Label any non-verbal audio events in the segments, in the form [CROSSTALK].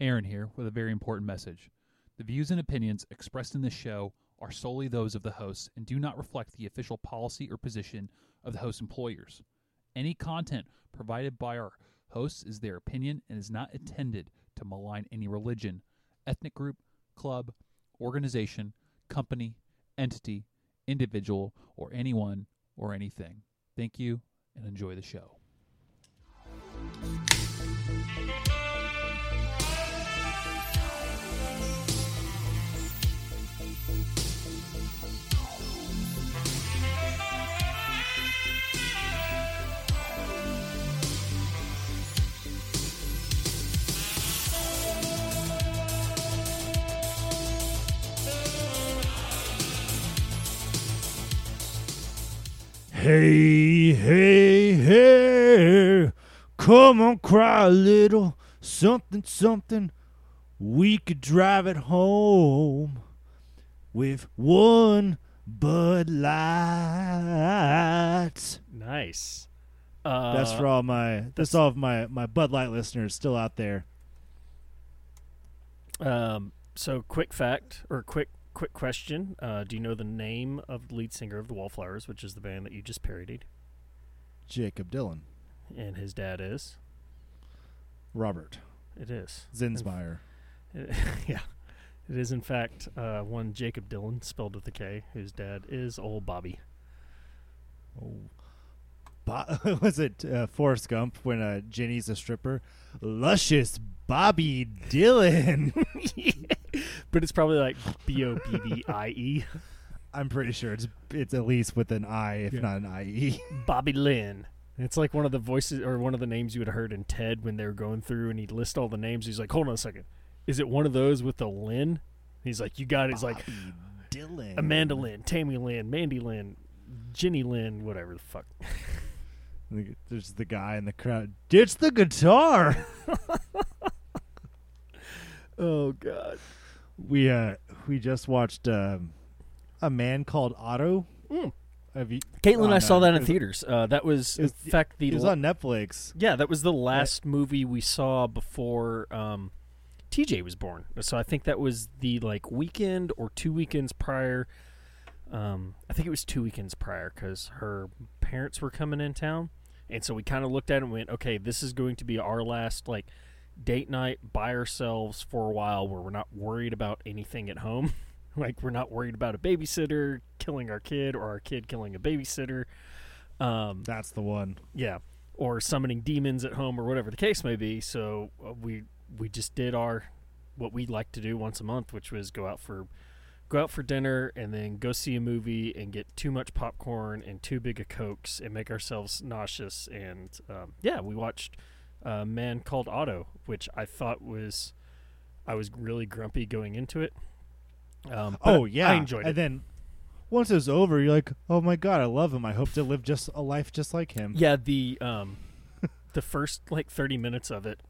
Aaron here with a very important message. The views and opinions expressed in this show are solely those of the hosts and do not reflect the official policy or position of the host employers. Any content provided by our hosts is their opinion and is not intended to malign any religion, ethnic group, club, organization, company, entity, individual, or anyone or anything. Thank you and enjoy the show. Hey, hey, hey, come on, cry a little, something, something. We could drive it home with one Bud Light. Nice. Uh, That's for all my that's all of my my Bud Light listeners still out there. Um, so, quick fact or quick quick question: uh, Do you know the name of the lead singer of the Wallflowers, which is the band that you just parodied? Jakob Dylan, And his dad is. Robert It is. Zinsmeyer. It- [LAUGHS] yeah. It is in fact uh, one Jakob Dylan, spelled with a K, whose dad is old Bobby. Oh. Bo- [LAUGHS] was it uh, Forrest Gump when uh, Jenny's a stripper? Luscious Bobby Dylan. [LAUGHS] But it's probably like B O B B I E. [LAUGHS] I'm pretty sure it's it's at least with an I, if Yeah. not an IE. [LAUGHS] Bobby Lynn. It's like one of the voices or one of the names you would have heard in Ted when they were going through and he'd list all the names. He's like, hold on a second. Is it one of those with the Lynn? He's like, you got it. He's like, Dylan. Amanda Lynn, Tammy Lynn, Mandy Lynn, Jenny Lynn, whatever the fuck. [LAUGHS] There's the guy in the crowd. Ditch the guitar. Oh, God. We uh we just watched um, a man called Otto. Mm. Have you? Caitlin and I on, saw uh, that in theaters. Uh, that was, was- in fact, the It was on Netflix. Yeah, that was the last movie we saw before um, TJ was born. So I think that was the like weekend or two weekends prior. Um, I think it was two weekends prior because her parents were coming in town, and so we kind of looked at it and went, "Okay, this is going to be our last like date night by ourselves for a while, where we're not worried about anything at home." [LAUGHS] like we're not worried about a babysitter killing our kid or our kid killing a babysitter. Um, That's the one. yeah, or summoning demons at home or whatever the case may be. So uh, we we just did our what we like to do once a month, which was go out for go out for dinner and then go see a movie and get too much popcorn and too big of cokes and make ourselves nauseous. And um, yeah, we watched a Man Called Otto, which I thought was I was really grumpy going into it. Um, Oh yeah, I enjoyed And it. And then once it was over, you're like, oh my god, I love him. I hope to live just a life just like him. Yeah, the um, the first like thirty minutes of it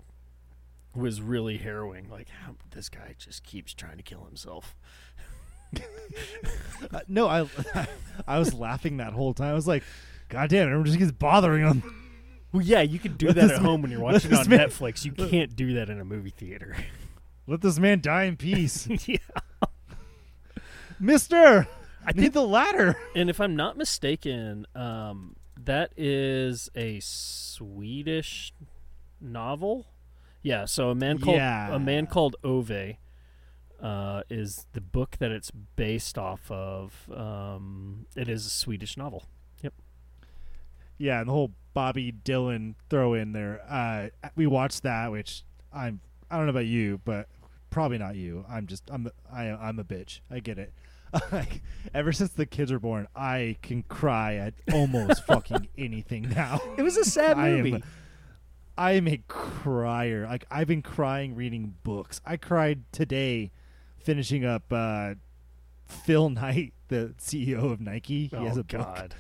was really harrowing. Like, how, this guy just keeps trying to kill himself. [LAUGHS] Uh, no, I [LAUGHS] I was laughing that whole time. I was like, God damn, it just keeps bothering him. Well, yeah, you can do Let that at man- home when you're watching on man- Netflix. You can't do that in a movie theater. [LAUGHS] Let this man die in peace, [LAUGHS] yeah, Mister. I need the ladder. and if I'm not mistaken, um, that is a Swedish novel. Yeah, so a man called Yeah. a man called Ove uh, is the book that it's based off of. Um, it is a Swedish novel. Yep. Yeah, and the whole Bobby Dylan throw in there. Uh, we watched that, which I'm. I don't know about you, but probably not you. I'm just. I'm. I, I'm a bitch. I get it. [LAUGHS] Like ever since the kids were born, I can cry at almost [LAUGHS] fucking anything now. It was a sad I movie. am. I am a crier. Like I've been crying reading books. I cried today, finishing up uh, Phil Knight, the [LAUGHS] CEO of Nike. He oh has a book.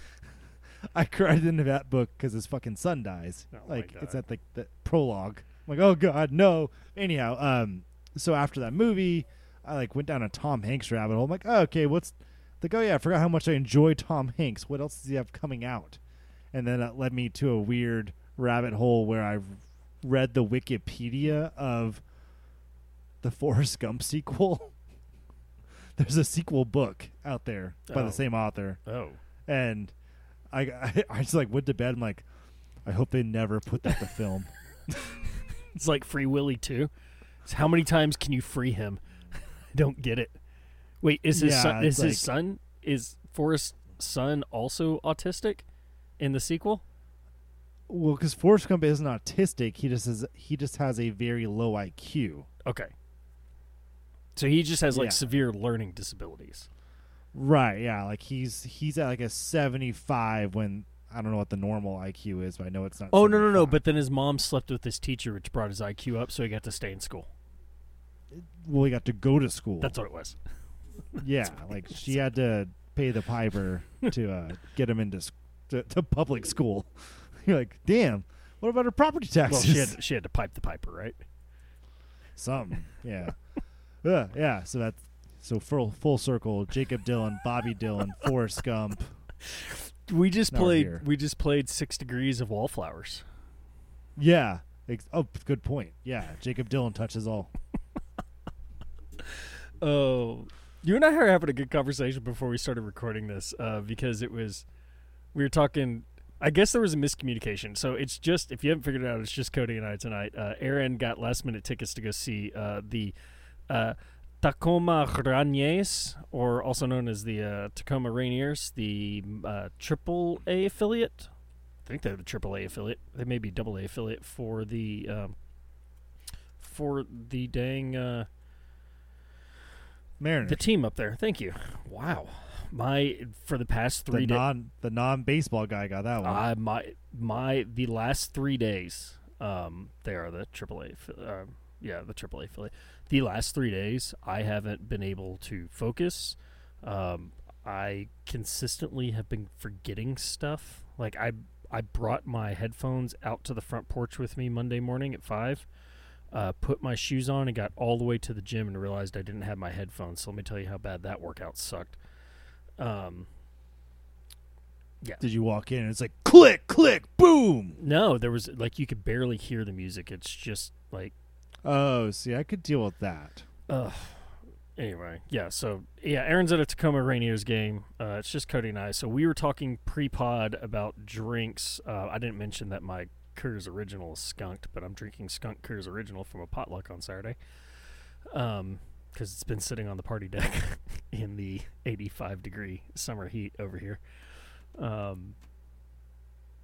[LAUGHS] I cried into that book because his fucking son dies. Oh like it's at the, the prologue. I'm like, oh god, no. Anyhow, um, so after that movie, I like went down a Tom Hanks rabbit hole. I'm like, oh, okay, what's like? Oh yeah, I forgot how much I enjoy Tom Hanks. What else does he have coming out? And then that led me to a weird rabbit hole where I read the Wikipedia of the Forrest Gump sequel. [LAUGHS] There's a sequel book out there by Oh. the same author, Oh, and I, I [LAUGHS] I just like went to bed. I'm like, I hope they never put that to film. [LAUGHS] it's like Free Willy too. So how many times can you free him? [LAUGHS] I don't get it. Wait, is his Yeah, son? it's Is his son? Is Forrest's son also autistic in the sequel? Well, because Forrest Gump isn't autistic, he just has he just has a very low IQ. Okay. So he just has like Yeah. severe learning disabilities. Right? Yeah, like he's he's at like a seventy five when I don't know what the normal IQ is, but I know it's not. Oh no no no! But then his mom slept with his teacher, which brought his IQ up, so he got to stay in school. well, he got to go to school. That's what it was. [LAUGHS] yeah, like she had to pay the piper to uh, get him into to, to public school. [LAUGHS] You're like, damn. What about her property Well, taxes? she had she had to pipe the piper, right? Something. Yeah. [LAUGHS] yeah. Yeah. So that's so full full circle. Jakob Dylan, Bobby Dylan, [LAUGHS] Forrest Gump. We just Now played. We just played Six Degrees of Wallflowers. Yeah. Oh, good point. Yeah. Jakob Dylan touches all. [LAUGHS] Oh, you and I were having a good conversation before we started recording this uh, because it was we were talking. I guess there was a miscommunication. So it's just if you haven't figured it out, it's just Cody and I tonight. Uh, Aaron got last minute tickets to go see uh, the uh, Tacoma Rainiers, or also known as the uh, Tacoma Rainiers, the uh, Triple A affiliate. I think they're the Triple A affiliate. They may be Double A affiliate for the um, for the dang. Uh, Mariners. the team up there. Thank you. Wow. My for the past three days, non the non baseball guy got that one. I my my the last three days, um, they are the AAA. affi- Uh, yeah, the AAA affiliate. The last three days, I haven't been able to focus. Um, I consistently have been forgetting stuff. Like I I brought my headphones out to the front porch with me Monday morning at five. Uh, put my shoes on and got all the way to the gym and realized I didn't have my headphones. So let me tell you how bad that workout sucked. Um, Did you walk in and it's like click, click, boom? no, there was like you could barely hear the music. It's just like Oh, see, I could deal with that. Ugh. Anyway, yeah. So yeah, Aaron's at a Tacoma Rainiers game. Uh, it's just Cody and I. So we were talking pre-pod about drinks. Uh, I didn't mention that my Coors Original is skunked, but I'm drinking Skunk Coors Original from a potluck on Saturday. Um, because it's been sitting on the party deck [LAUGHS] in the 85 degree summer heat over here. Um,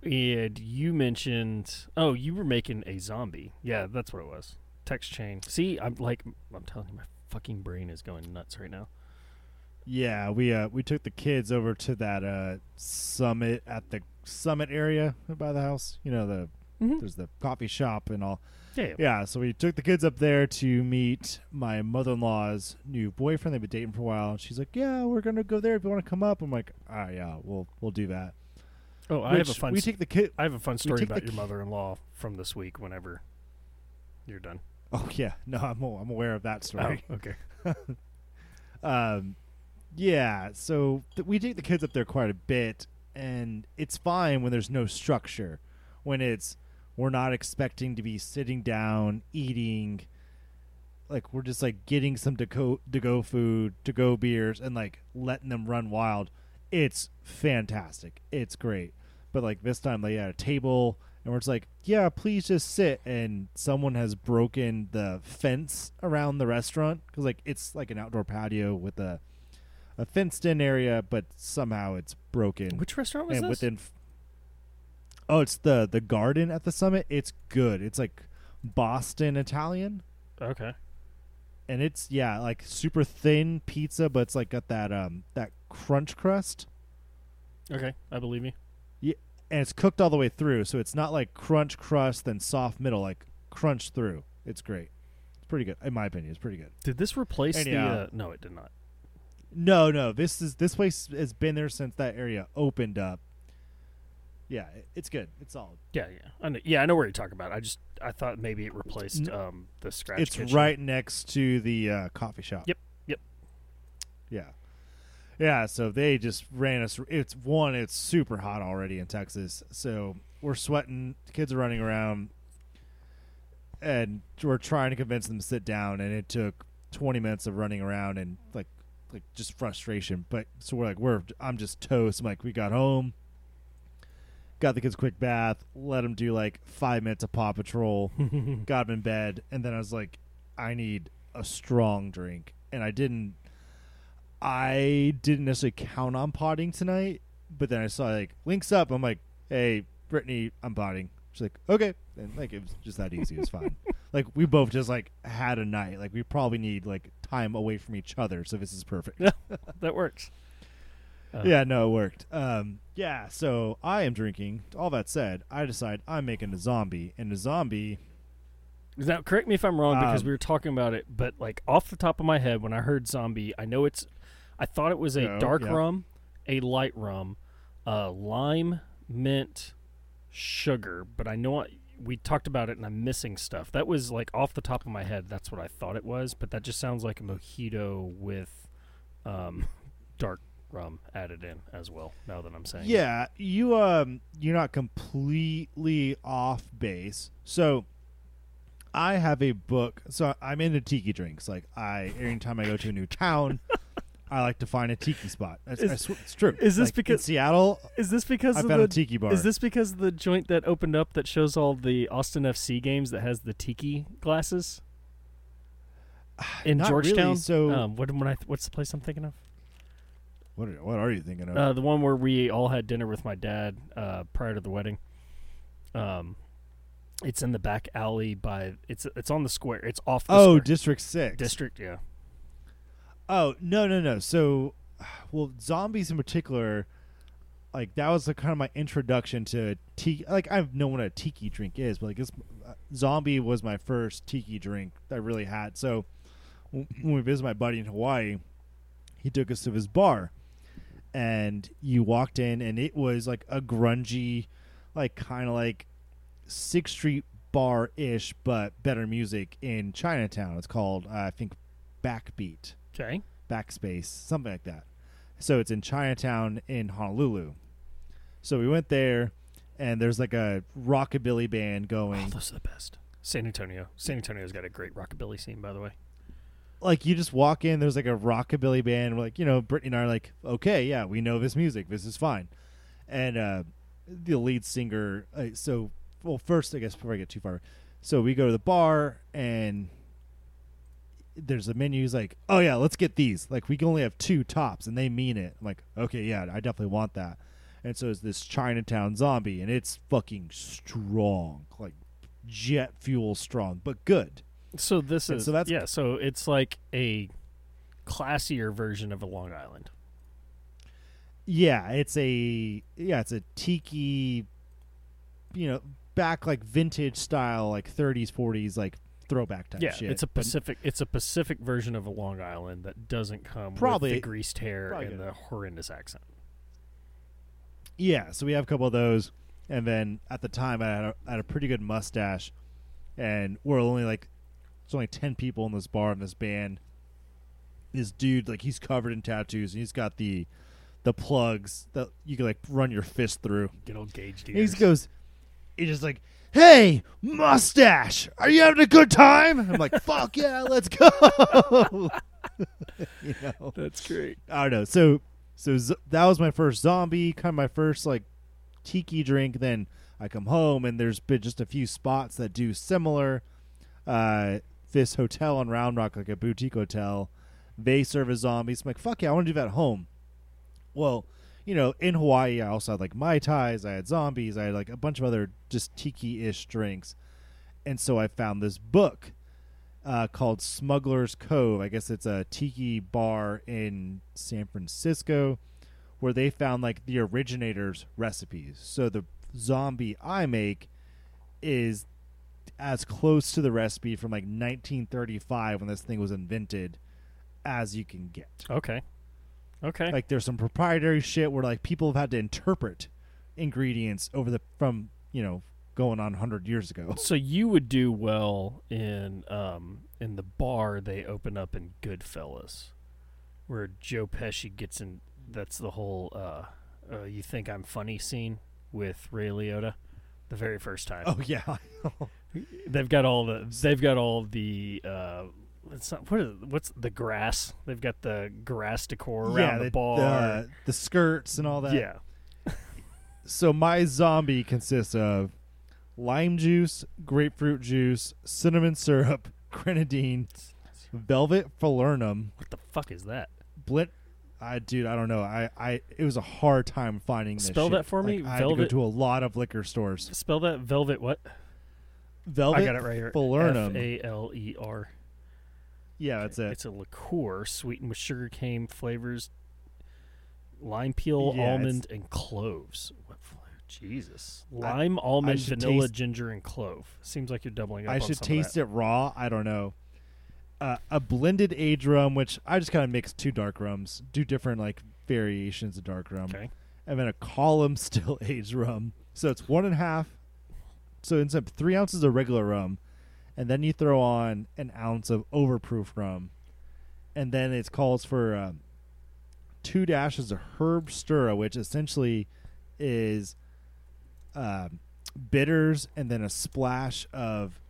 and you mentioned, oh, you were making a zombie. Yeah, that's what it was. Text chain. See, I'm like, I'm telling you, my fucking brain is going nuts right now. Yeah, we uh we took the kids over to that uh summit at the summit area by the house. You know the Mm-hmm. there's the coffee shop and all. Yeah, yeah. So we took the kids up there to meet my mother-in-law's new boyfriend. They've been dating for a while. And she's like, "Yeah, we're gonna go there if you want to come up." I'm like, "All right, yeah, we'll we'll do that." Oh, I have a fun. We take the kid. I have a fun story about your ki- mother-in-law from this week. Whenever you're done. Oh [LAUGHS] yeah, no, I'm I'm aware of that story. Oh, [LAUGHS] okay. [LAUGHS] um, yeah, so th- we take the kids up there quite a bit, and it's fine when there's no structure. When it's we're not expecting to be sitting down eating, like we're just like getting some to go to go food, to go beers, and like letting them run wild. It's fantastic. It's great. But like this time, they had a table, and we're just like, yeah, please just sit. And someone has broken the fence around the restaurant because like it's like an outdoor patio with a a fenced in area, but somehow it's broken. Which restaurant was and this? within, f- oh, it's the the garden at the summit. It's good. It's like Boston Italian, okay. and it's yeah, like super thin pizza, but it's like got that um that crunch crust. Okay, I believe you. And it's cooked all the way through, so it's not like crunch crust then soft middle, like crunch through. It's great. It's pretty good, in my opinion. It's pretty good. Did this replace And the? yeah. Uh, no, it did not. No, no, this is this place has been there since that area opened up. Yeah, it- it's good. It's solid. Yeah, yeah, I know, yeah. I know where you're talking about. I just I thought maybe it replaced um the scratch. it's kitchen. right next to the uh, coffee shop. Yep, yep. Yeah, yeah. So they just ran us. It's one. It's super hot already in Texas, so we're sweating. Kids are running around. and we're trying to convince them to sit down, and it took 20 minutes of running around and like like just frustration. But so we're like we're I'm just toast. I'm like we got home, got the kids a quick bath, let them do like five minutes of Paw Patrol, [LAUGHS] got them in bed, and then I was like, I need a strong drink, and I didn't. I didn't necessarily count on potting tonight, but then I saw like links up. I'm like, hey, Brittany, I'm potting. She's like, okay, and like it was just that easy. It was fine. [LAUGHS] like we both just like had a night. Like we probably need like time away from each other, so this is perfect. [LAUGHS] that works. Uh, [LAUGHS] yeah, no, it worked. Um, yeah, so I am drinking. All that said, I decide I'm making a zombie, and a zombie. Now, correct me if I'm wrong because Um, we were talking about it, but like off the top of my head, when I heard zombie, I know it's. I thought it was a Oh, dark yeah. rum, a light rum, uh, lime, mint, sugar, but I know I, we talked about it and I'm missing stuff. That was like off the top of my head. That's what I thought it was, but that just sounds like a mojito with um, [LAUGHS] dark rum added in as well. Now that I'm saying, it. Yeah, you um, you're not completely off base. So, I have a book. So I'm into tiki drinks. Like I, anytime I go to a new town, I like to find a tiki spot. That's, Is- I sw- it's true. is this Like, because- Seattle? Is this because I found the a tiki bar. Is this because of the joint that opened up that shows all the Austin FC games that has the tiki glasses in Not really, Georgetown? so- um, what I? What's the place I'm thinking of? what are, what are you thinking of? Uh, the one where we all had dinner with my dad uh, prior to the wedding. Um, it's in the back alley by it's it's on the square. It's off the oh, square. District Six. district. Yeah. Oh no no no! So, [SIGHS] well, zombies in particular, like that was kind of my introduction to tiki. Like I've known what a tiki drink is, but like this uh, zombie was my first tiki drink I really had. So, when we visited my buddy in Hawaii, he took us to his bar, and you walked in, and it was like a grungy, like kind of like Sixth Street bar ish, but better music in Chinatown. It's called uh, I think Backbeat Okay. backspace, something like that. So it's in Chinatown in Honolulu. So we went there, and there's like a rockabilly band Oh, going. those are the best. San Antonio. San Antonio's got a great rockabilly scene, by the way. Like you just walk in, there's like a rockabilly band. We're like, you know, Brittany and I are like, okay, yeah, we know this music. This is fine. And uh, the lead singer. Uh, so, well, first, I guess before I get too far, so we go to the bar and there's a menu. He's like, oh yeah, let's get these. Like we can only have two tops, and they mean it. I'm like, okay, yeah, I definitely want that. And so it's this Chinatown zombie, and it's fucking strong, like jet fuel strong, but good. So this And is so that's- yeah. So it's like a classier version of a Long Island. Yeah, it's a yeah, it's a tiki, you know, back like vintage style, like 30s, 40s, like throwback type yeah, shit. it's a But- Pacific. It's a Pacific version of a Long Island that doesn't come Probably- with the greased hair and the horrendous accent. Yeah, so we have a couple of those, and then at the time I had a, I had a pretty good mustache, and we're only like, it's only ten people in this bar in this band. This dude, like, he's covered in tattoos, and he's got the, the plugs that you can like run your fist through. Good old Gage And he just goes, he just like, hey, mustache, are you having a good time? I'm like, [LAUGHS] fuck yeah, let's go. [LAUGHS] you know. That's great. I don't know. So so z- that was my first zombie, kind of my first like tiki drink. Then I come home and there's been just a few spots that do similar. Uh, this hotel on Round Rock, like a boutique hotel, they serve as zombies. I'm like, fuck yeah, I want to do that at home. Well, you know, in Hawaii, I also had like mai tais, I had zombies, I had like a bunch of other just tiki-ish drinks, and so I found this book uh, called Smuggler's Cove. I guess it's a tiki bar in San Francisco where they found like the originator's recipes. So the zombie I make is as close to the recipe from like 1935 when this thing was invented as you can get. Okay. Okay. Like there's some proprietary shit where like people have had to interpret ingredients over the from, you know, going on 100 years ago. [LAUGHS] so you would do well in um in the bar they open up in Goodfellas, where Joe Pesci gets in. That's the whole uh, uh "you think I'm funny" scene with Ray Liotta, the very first time. Oh yeah. [LAUGHS] They've got all the. They've got all the. Uh, it's not what is what's the grass? They've got the grass decor around yeah, the, bar. the, the skirts and all that. yeah, [LAUGHS] So my zombie consists of lime juice, grapefruit juice, cinnamon syrup, [LAUGHS] grenadine, velvet falernum, what the fuck is that? blend. I dude, I don't know. I, I it was a hard time finding this. Spell shit. that for me. Like, I had to go to a lot of liquor stores. Spell that velvet. What? Velvet. I got it right here. falernum. F a l e r. Yeah, that's it. It's a liqueur sweetened with sugar cane flavors, lime peel, Yeah, it's- almond, and cloves. What flavor? Jesus. I- Lime, almond, should vanilla, taste- ginger, and clove. Seems like you're doubling up. I should taste it raw. I don't know. Uh, a blended age rum, which I just kind of mix two dark rums, do different like variations of dark rum, Okay. and then a column [LAUGHS] still aged rum. So it's one and a half. So it's up three ounces of regular rum, and then you throw on an ounce of overproof rum, and then it calls for um, two dashes of Herbstura, which essentially is um, bitters and then a splash of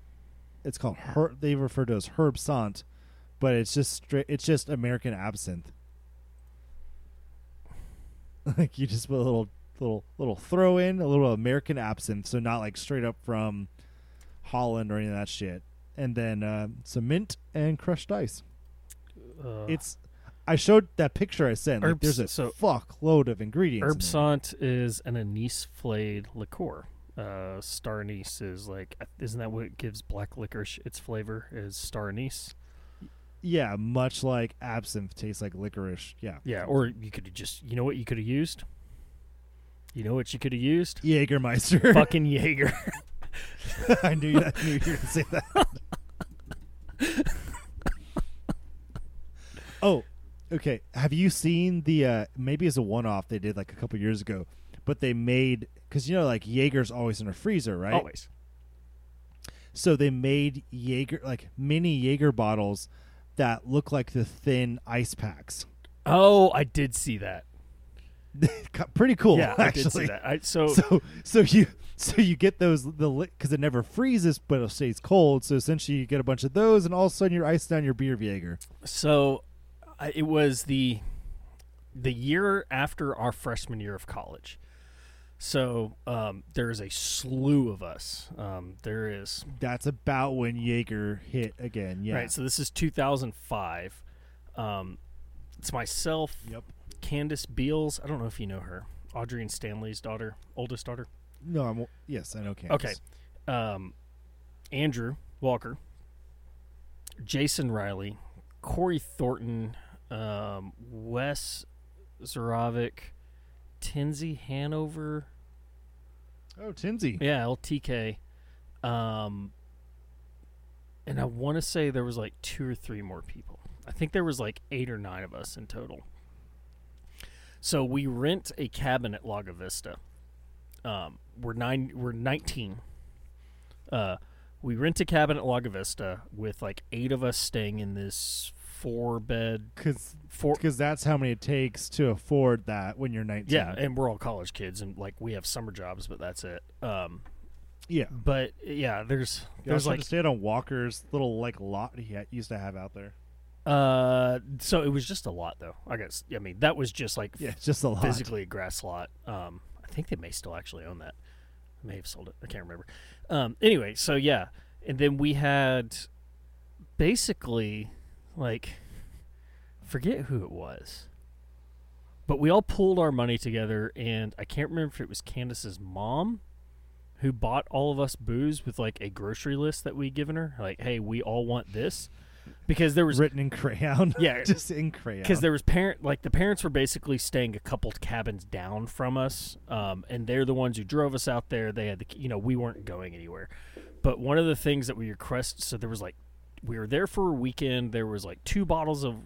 it's called herb they refer to as Herbsaint but it's just straight it's just american absinthe. [LAUGHS] Like you just put a little little little throw in a little american absinthe so not like straight up from holland or any of that shit and then uh, some mint and crushed ice. Uh, it's i showed that picture i sent like there's a so- fuck load of ingredients in Herb there. Is an anise flayed liqueur. Uh, star anise is like, isn't that what gives black licorice its flavor? Is star anise? yeah much like absinthe tastes like licorice yeah Yeah, or you could have just, you know what you could have used? You know what you could have used? Jägermeister. [LAUGHS] Fucking Jaeger. [LAUGHS] [LAUGHS] I knew you, I knew you were going to say that. [LAUGHS] oh, okay. Have you seen the? uh Maybe as a one-off they did like a couple years ago, but they made because you know like Jaeger's always in a freezer, right? Always. So they made Jaeger like mini Jaeger bottles that look like the thin ice packs. Oh, I did see that. [LAUGHS] Pretty cool, yeah, I actually. did see that. I, so, [LAUGHS] so so you so you get those the because it never freezes but it stays cold so essentially you get a bunch of those and all of a sudden you're iced down your beer Jaeger. so I, it was the the year after our freshman year of college. So um, there is a slew of us. Um, there is That's about when Jaeger hit again. Yeah. right. So this is 2005. Um, it's myself, Yep. Candace Beals. I don't know if you know her. Audrey and Stanley's daughter, oldest daughter. No, I'm yes, I know Kansas. Okay. Um, Andrew Walker, Jason Riley, Corey Thornton, um, Wes Zaravic, Tinsy Hanover. Oh, Tinsy. Yeah, LTK. Um, and I want to say there was like two or three more people. I think there was like eight or nine of us in total. So we rent a cabin at Lago Vista. Um, we're nine. We're nineteen. Uh, we rent a cabin at Lago Vista with like eight of us staying in this four bed four. cuz that's how many it takes to afford that when you're 19. Yeah, and we're all college kids, and like we have summer jobs, but that's it. Um, yeah. but yeah, there's You there's like to stay on Walker's little like lot he used to have out there. Uh, so it was just a lot, though. I guess. I mean, that was just like Yeah, just a lot. physically a grass lot. Um, I think they may still actually own that. I may have sold it. I can't remember. Um, anyway, so yeah, and then we had basically like forget who it was, but we all pulled our money together, and I can't remember if it was Candace's mom who bought all of us booze with like a grocery list that we given her, like, hey, we all want this. Because there was written in crayon. [LAUGHS] Yeah. just in crayon. because there was parent like the parents were basically staying a couple cabins down from us um, and they're the ones who drove us out there they had the you know we weren't going anywhere but one of the things that we requested so there was like we were there for a weekend there was like two bottles of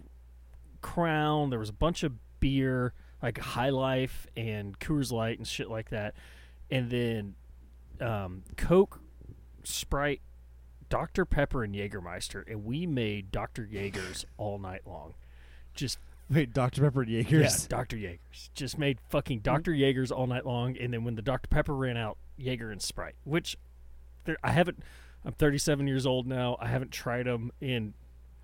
crown there was a bunch of beer like high life and coors light and shit like that and then um, coke sprite dr pepper and jägermeister and we made dr jaegers [LAUGHS] all night long just Wait, Dr Pepper and Jaegers. yeah, Dr. Jaegers. Just made fucking Dr. Jaegers all night long, and then when the Dr. Pepper ran out, Jaeger and Sprite. Which I haven't. I'm 37 years old now. I haven't tried them in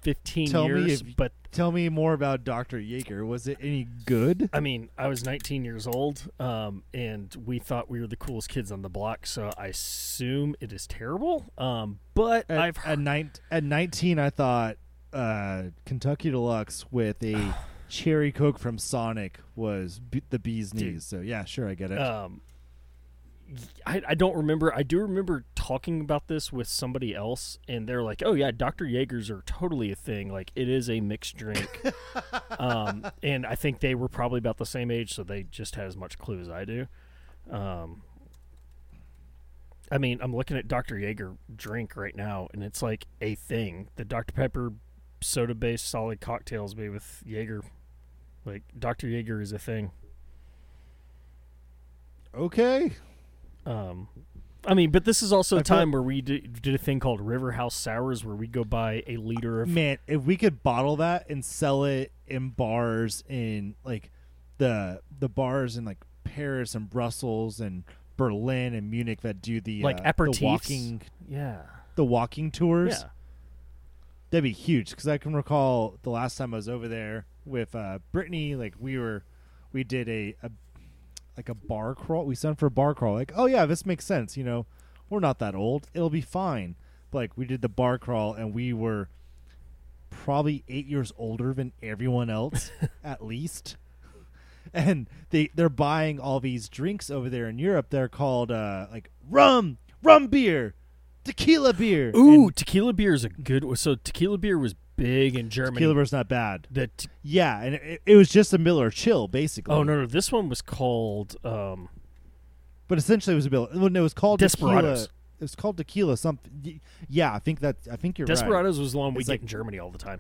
15 Tell me years, if- but Tell me more about Dr. Jaeger. Was it any good? I mean, I was 19 years old, um, and we thought we were the coolest kids on the block. So I assume it is terrible. Um, but At, I've at, nine, at 19, I thought uh, Kentucky Deluxe with a [SIGHS] cherry Coke from Sonic was b- the bee's Dude. knees. So, yeah, sure, I get it. um, I, I don't remember. I do remember talking about this with somebody else, and they're like, "Oh yeah, Dr. Jaegers are totally a thing. Like it is a mixed drink." [LAUGHS] um, and I think they were probably about the same age, so they just had as much clue as I do. Um, I mean, I'm looking at Dr. Jaeger drink right now, and it's like a thing. The Dr. Pepper soda-based solid cocktails made with Jaeger. Like Dr. Jaeger is a thing. okay. Um, I mean, but this is also a time where we did, did a thing called River House Sours, where we go buy a liter of. Man, if we could bottle that and sell it in bars in like the the bars in like Paris and Brussels and Berlin and Munich that do the Like uh, the walking Yeah, the walking tours. yeah. That'd be huge because I can recall the last time I was over there with uh, Brittany. Like we were, we did a, a like a bar crawl. We sent for a bar crawl. Like, oh yeah, this makes sense. You know, we're not that old. It'll be fine. But, like we did the bar crawl and we were probably eight years older than everyone else, [LAUGHS] at least. And they they're buying all these drinks over there in Europe. They're called uh, like rum, rum beer, tequila beer. Ooh, And tequila beer is a good. So tequila beer was big in Germany. tequila beer's not bad. The te- Yeah, and it, it was just a Miller Chill, basically. oh no, no, this one was called. Um, But essentially, it was a Miller. Well, no, it was called Desperados. Tequila. It was called tequila something. Yeah, I think that. I think you're right. Desperados was the one we It's get like- in Germany all the time.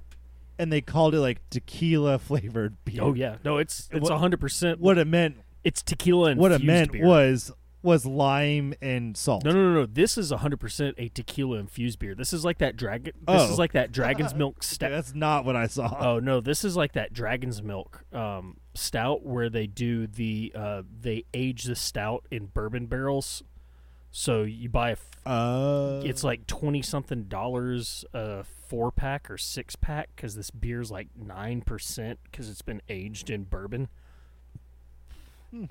And they called it like tequila flavored beer. Oh yeah, no, it's it's hundred percent. What it meant. It's tequila and What it meant beer. was was lime and salt. No, no, no, no. This is 100% a tequila infused beer. This is like that dragon. This Oh. is like that [LAUGHS] dragon's milk Okay, stout. that's not what I saw. Oh no, this is like that dragon's milk um, stout where they do the uh, they age the stout in bourbon barrels. So you buy a, f- Uh, it's like twenty something dollars a four pack or six pack because this beer's like nine percent because it's been aged in bourbon. Hmm.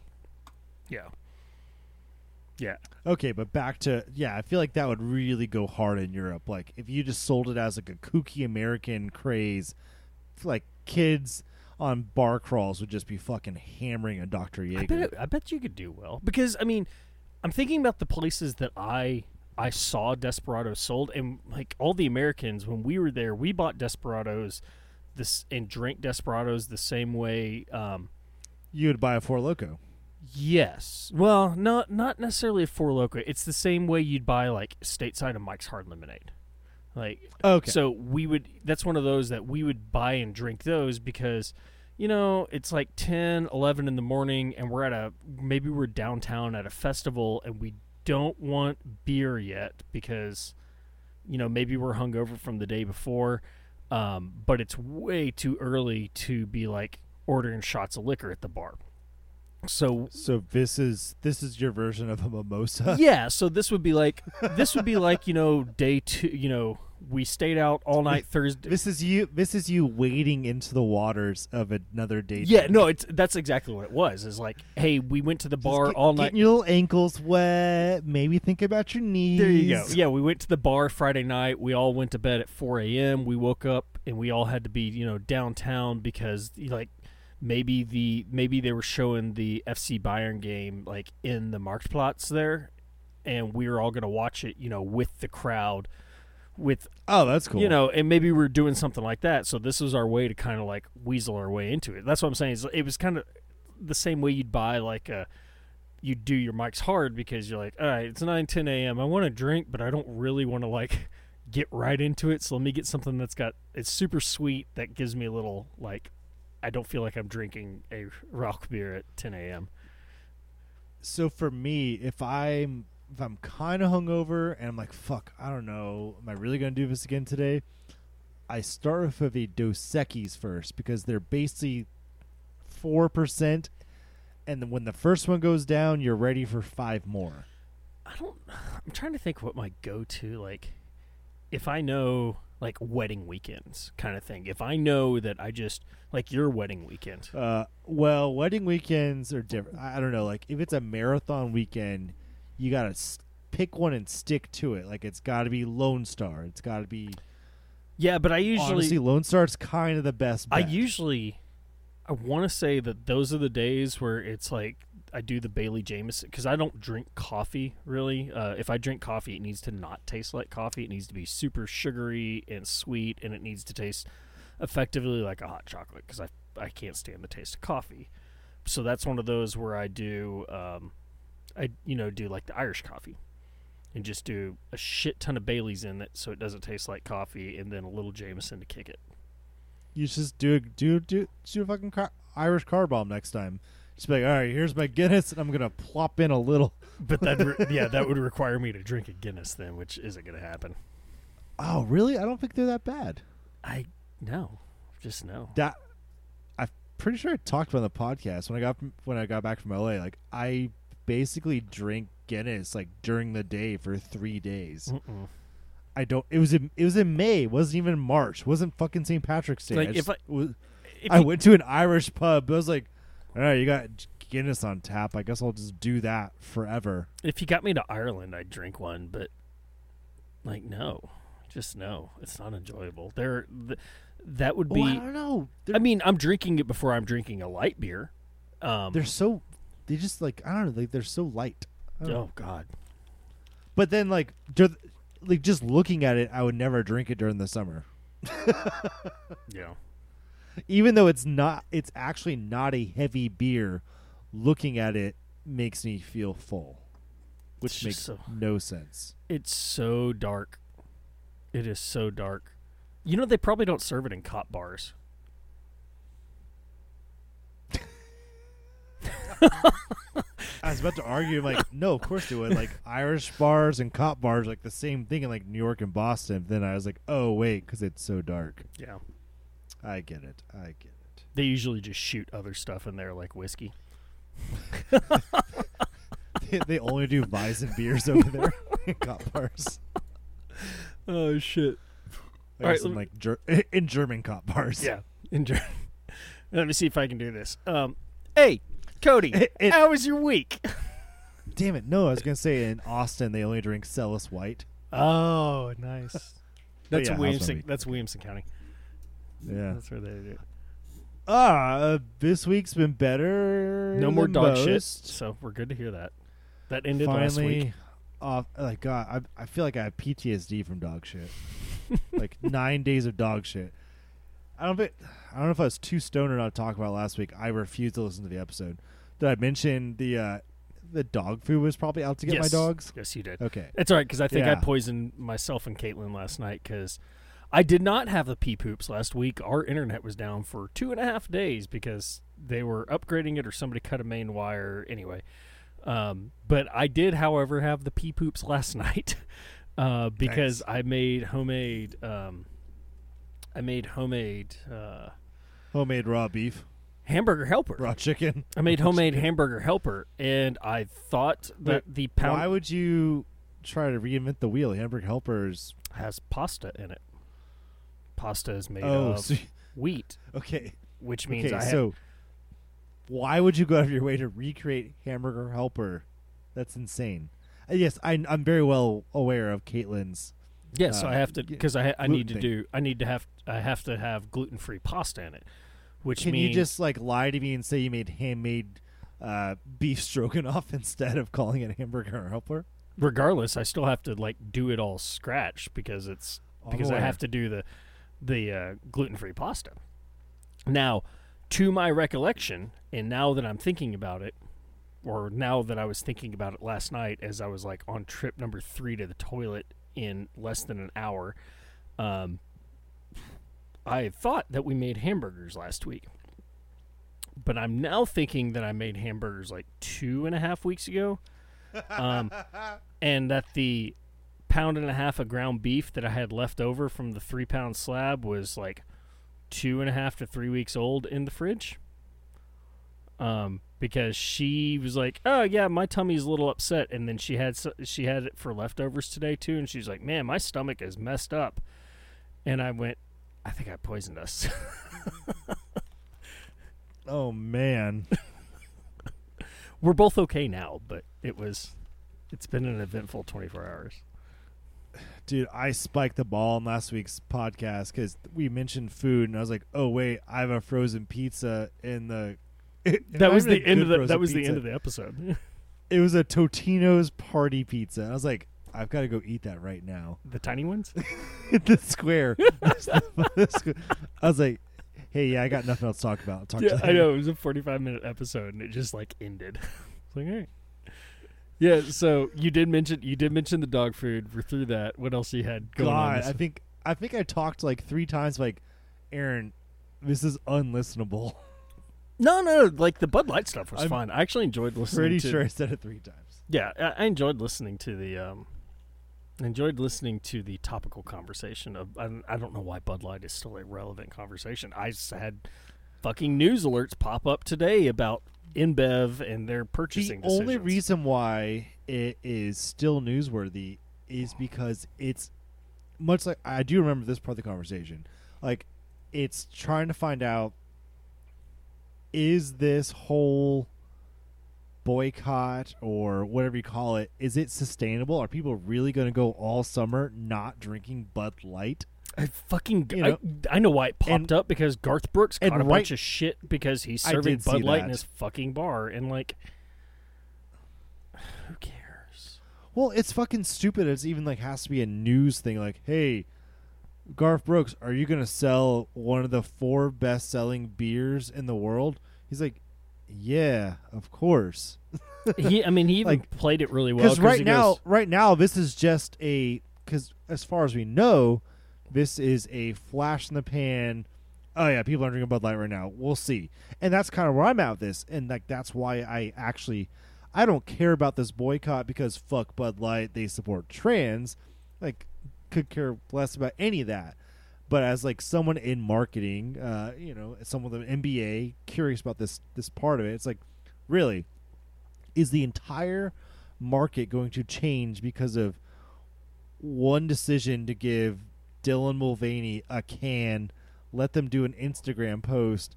Yeah, yeah. okay, but back to yeah. I feel like that would really go hard in Europe. Like if you just sold it as like a kooky American craze, like kids on bar crawls would just be fucking hammering a Dr. Jaeger. I bet it, I bet you could do well because I mean, I'm thinking about the places that I I saw Desperados sold, and like all the Americans when we were there, we bought Desperados this and drank Desperados the same way. Um, you would buy a Four Loco. Yes, well, not not necessarily a Four Loco. It's the same way you'd buy like stateside of Mike's Hard Lemonade. Like Okay. so we would that's one of those that we would buy and drink those because you know, it's like 10, 11 in the morning and we're at a maybe we're downtown at a festival and we don't want beer yet because you know, maybe we're hungover from the day before. Um, but it's way too early to be like ordering shots of liquor at the bar. So So this is this is your version of a mimosa. [LAUGHS] yeah, so this would be like this would be like, you know, day 2, you know, we stayed out all night Thursday. This is you. This is you wading into the waters of another day. Yeah, no, it's that's exactly what it was. Is like, hey, we went to the bar get- all night. Getting your little ankles wet. Maybe think about your knees. There you go. Yeah, we went to the bar Friday night. We all went to bed at 4 a.m. We woke up and we all had to be, you know, downtown because like maybe the maybe they were showing the FC Bayern game like in the Marktplatz there, and we were all gonna watch it, you know, with the crowd, with Oh, that's cool. you know, and maybe we are doing something like that. So this was our way to kind of like weasel our way into it. That's what I'm saying. Is it was kind of the same way you'd buy like a you do your Mike's hard because you're like, all right, it's 9, 10 a.m. I want to drink, but I don't really want to like [LAUGHS] get right into it. So let me get something that's got it's super sweet that gives me a little like I don't feel like I'm drinking a rock beer at 10 a.m. so for me, if I'm if I'm kind of hungover and I'm like, fuck, I don't know, am I really gonna do this again today? I start off with a Dos Equis first because they're basically four percent, and when the first one goes down, you're ready for five more. I don't. I'm trying to think what my go-to like if I know like wedding weekends kind of thing. If I know that I just like your wedding weekend. Uh, well, wedding weekends are different. I, I don't know. Like if it's a marathon weekend, you gotta s- pick one and stick to it. Like it's got to be Lone Star. It's got to be. Yeah, but I usually honestly, Lone Star's kind of the best. I bet. usually I want to say that those are the days where it's like I do the Bailey Jameson because I don't drink coffee really. Uh, if I drink coffee, it needs to not taste like coffee. It needs to be super sugary and sweet, and it needs to taste effectively like a hot chocolate because I I can't stand the taste of coffee. So that's one of those where I do um, I you know do like the Irish coffee. And just do a shit ton of Baileys in it, so it doesn't taste like coffee, and then a little Jameson to kick it. You just do do do do a fucking car, Irish car bomb next time. Just be like, all right, here's my Guinness, and I'm gonna plop in a little. But that, re- [LAUGHS] yeah, that would require me to drink a Guinness then, which isn't going to happen. Oh, really? I don't think they're that bad. I no, just no. That I'm pretty sure I talked about on the podcast when I got when I got back from LA. Like I basically drink Guinness like during the day for three days. Mm-mm. I don't. It was in it was in May. It wasn't even March. It wasn't fucking St. Patrick's Day. Like, I if I- was- If I you- went to an Irish pub. I was like, all right, you got Guinness on tap. I guess I'll just do that forever. if you got me to Ireland, I'd drink one, but like no, just no. It's not enjoyable. There, th- that would be. oh, I don't know. They're, I mean, I'm drinking it before I'm drinking a light beer. Um, they're so they just like I don't know. Like they're so light. Don't know. oh God, But then like dur- like just looking at it, I would never drink it during the summer. [LAUGHS] yeah. Even though it's not, it's actually not a heavy beer. Looking at it makes me feel full, which makes so- no sense. It's so dark. It is so dark. You know they probably don't serve it in cop bars. [LAUGHS] I was about to argue, like, no, of course they would. Like Irish bars and cop bars, like the same thing in like New York and Boston. Then I was like, oh wait, because it's so dark. Yeah. I get it. I get it. They usually just shoot other stuff in there like whiskey. they, they only do Weizen beers over there in [LAUGHS] [LAUGHS] cop bars. Oh shit. Like All right, some lem- like ger- [LAUGHS] in German cop bars. Yeah. Enjoy. Let me see if I can do this. Um, hey, Cody, It- it- how was your week? Damn it! No, I was gonna say in Austin they only drink Celis White. Oh, nice. That's yeah, Williamson. That's Williamson County. Yeah. That's where they do. Ah, uh, this week's been better. No more dog shit. So we're good to hear that. That ended last week. off. Like God, I I feel like I have PTSD from dog shit. [LAUGHS] like nine days of dog shit. I don't. Think, I don't know if I was too stoned or not to talk about last week. I refused to listen to the episode. Did I mention the uh the dog food was probably out to get my dogs? Yes, you did. Okay. It's all right because I think I poisoned myself and Caitlin last night because I did not have the pee poops last week. Our internet was down for two and a half days because they were upgrading it or somebody cut a main wire. Anyway, um, but I did, however, have the pee poops last [LAUGHS] night uh, because I made homemade. Um, I made homemade uh, Homemade raw beef, hamburger helper. raw chicken. [LAUGHS] I made homemade chicken. hamburger helper, and I thought that the pound Why would you try to reinvent the wheel? Hamburger helpers. has pasta in it. Pasta is made Oh, of so, wheat, [LAUGHS] okay. which means Okay, I have, so why would you go out of your way to recreate Hamburger Helper? That's insane. Uh, yes, I, I'm very well aware of Caitlin's. yeah. So uh, I have to because I I need to thing. do I need to have I have to have gluten free pasta in it, which Can means you just like lie to me and say you made handmade uh, beef stroganoff [LAUGHS] instead of calling it Hamburger Helper? regardless I still have to like do it all scratch because it's I'm because I have to do the the uh, gluten free pasta. Now, to my recollection, and now that I'm thinking about it, or now that I was thinking about it last night as I was like on trip number three to the toilet in less than an hour, um, I thought that we made hamburgers last week. But I'm now thinking that I made hamburgers like two and a half weeks ago. Um, [LAUGHS] and that the pound and a half of ground beef that I had left over from the three pound slab was like two and a half to three weeks old in the fridge. Um, because she was like, "Oh yeah, my tummy's a little upset," and then she had she had it for leftovers today too, and she's like, "Man, my stomach is messed up," and I went, "I think I poisoned us." [LAUGHS] Oh man. [LAUGHS] We're both okay now, but it was, it's been an eventful 24 hours. Dude, I spiked the ball in last week's podcast because we mentioned food, and I was like, "Oh wait, I have a frozen pizza in the." [LAUGHS] That was the end of the that was the end of the episode. [LAUGHS] It was a Totino's party pizza. I was like, "I've got to go eat that right now." the tiny ones. [LAUGHS] the square. I was like, "Hey, yeah, I got nothing else to talk about." I'll talk yeah, I know it was a 45 minute episode and it just like ended. It's like, all right. Yeah, so you did mention you did mention the dog food. We're through that. What else you had going? God, this- I think I think I talked like three times. Like, Aaron, this is unlistenable. [LAUGHS] no, no, like the Bud Light stuff was I'm fun. I actually enjoyed listening. To it. Pretty to, sure I said it three times. Yeah, I, I enjoyed listening to the. um I enjoyed listening to the topical conversation of. I, don't- I don't know why Bud Light is still a relevant conversation. I just had fucking news alerts pop up today about InBev and their purchasing. The only reason why it is still newsworthy is because it's much like I do remember this part of the conversation. Like, it's trying to find out is this whole boycott or whatever you call it is it sustainable are people really going to go all summer not drinking bud light I fucking You I, know, I know why it popped and- up because Garth Brooks caught a right- bunch of shit because he's serving Bud Light in his fucking bar and like [SIGHS] who cares? Well, it's fucking stupid. It's even like has to be a news thing. Like, hey, Garth Brooks, are you gonna sell one of the four best-selling beers in the world? He's like, yeah, of course. [LAUGHS] he I mean he even Like- played it really well Because right now, goes, right now, this is just a. Because as far as we know, this is a flash in the pan. Oh yeah, people are drinking Bud Light right now. We'll see, and that's kind of where I'm at with this, and like that's why I actually, I don't care about this boycott because fuck Bud Light, they support trans, like could care less about any of that. But as like someone in marketing, uh, you know, someone with an MBA, curious about this this part of it, it's like, really, is the entire market going to change because of one decision to give Dylan Mulvaney a can, let them do an Instagram post,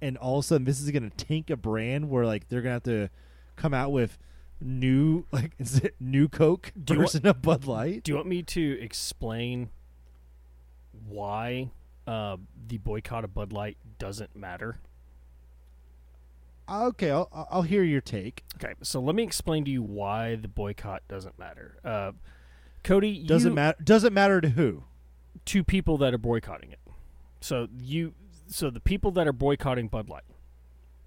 and all of a sudden this is going to tank a brand where like they're going to have to come out with new [LAUGHS] like is it new Coke Do version of Bud Light? Do you want me to explain why uh, the boycott of Bud Light doesn't matter? Okay, I'll I'll hear your take. Okay, so let me explain to you why the boycott doesn't matter. Uh, Cody, Doesn't matter. Doesn't matter to who. To people that are boycotting it. So you, so the people that are boycotting Bud Light,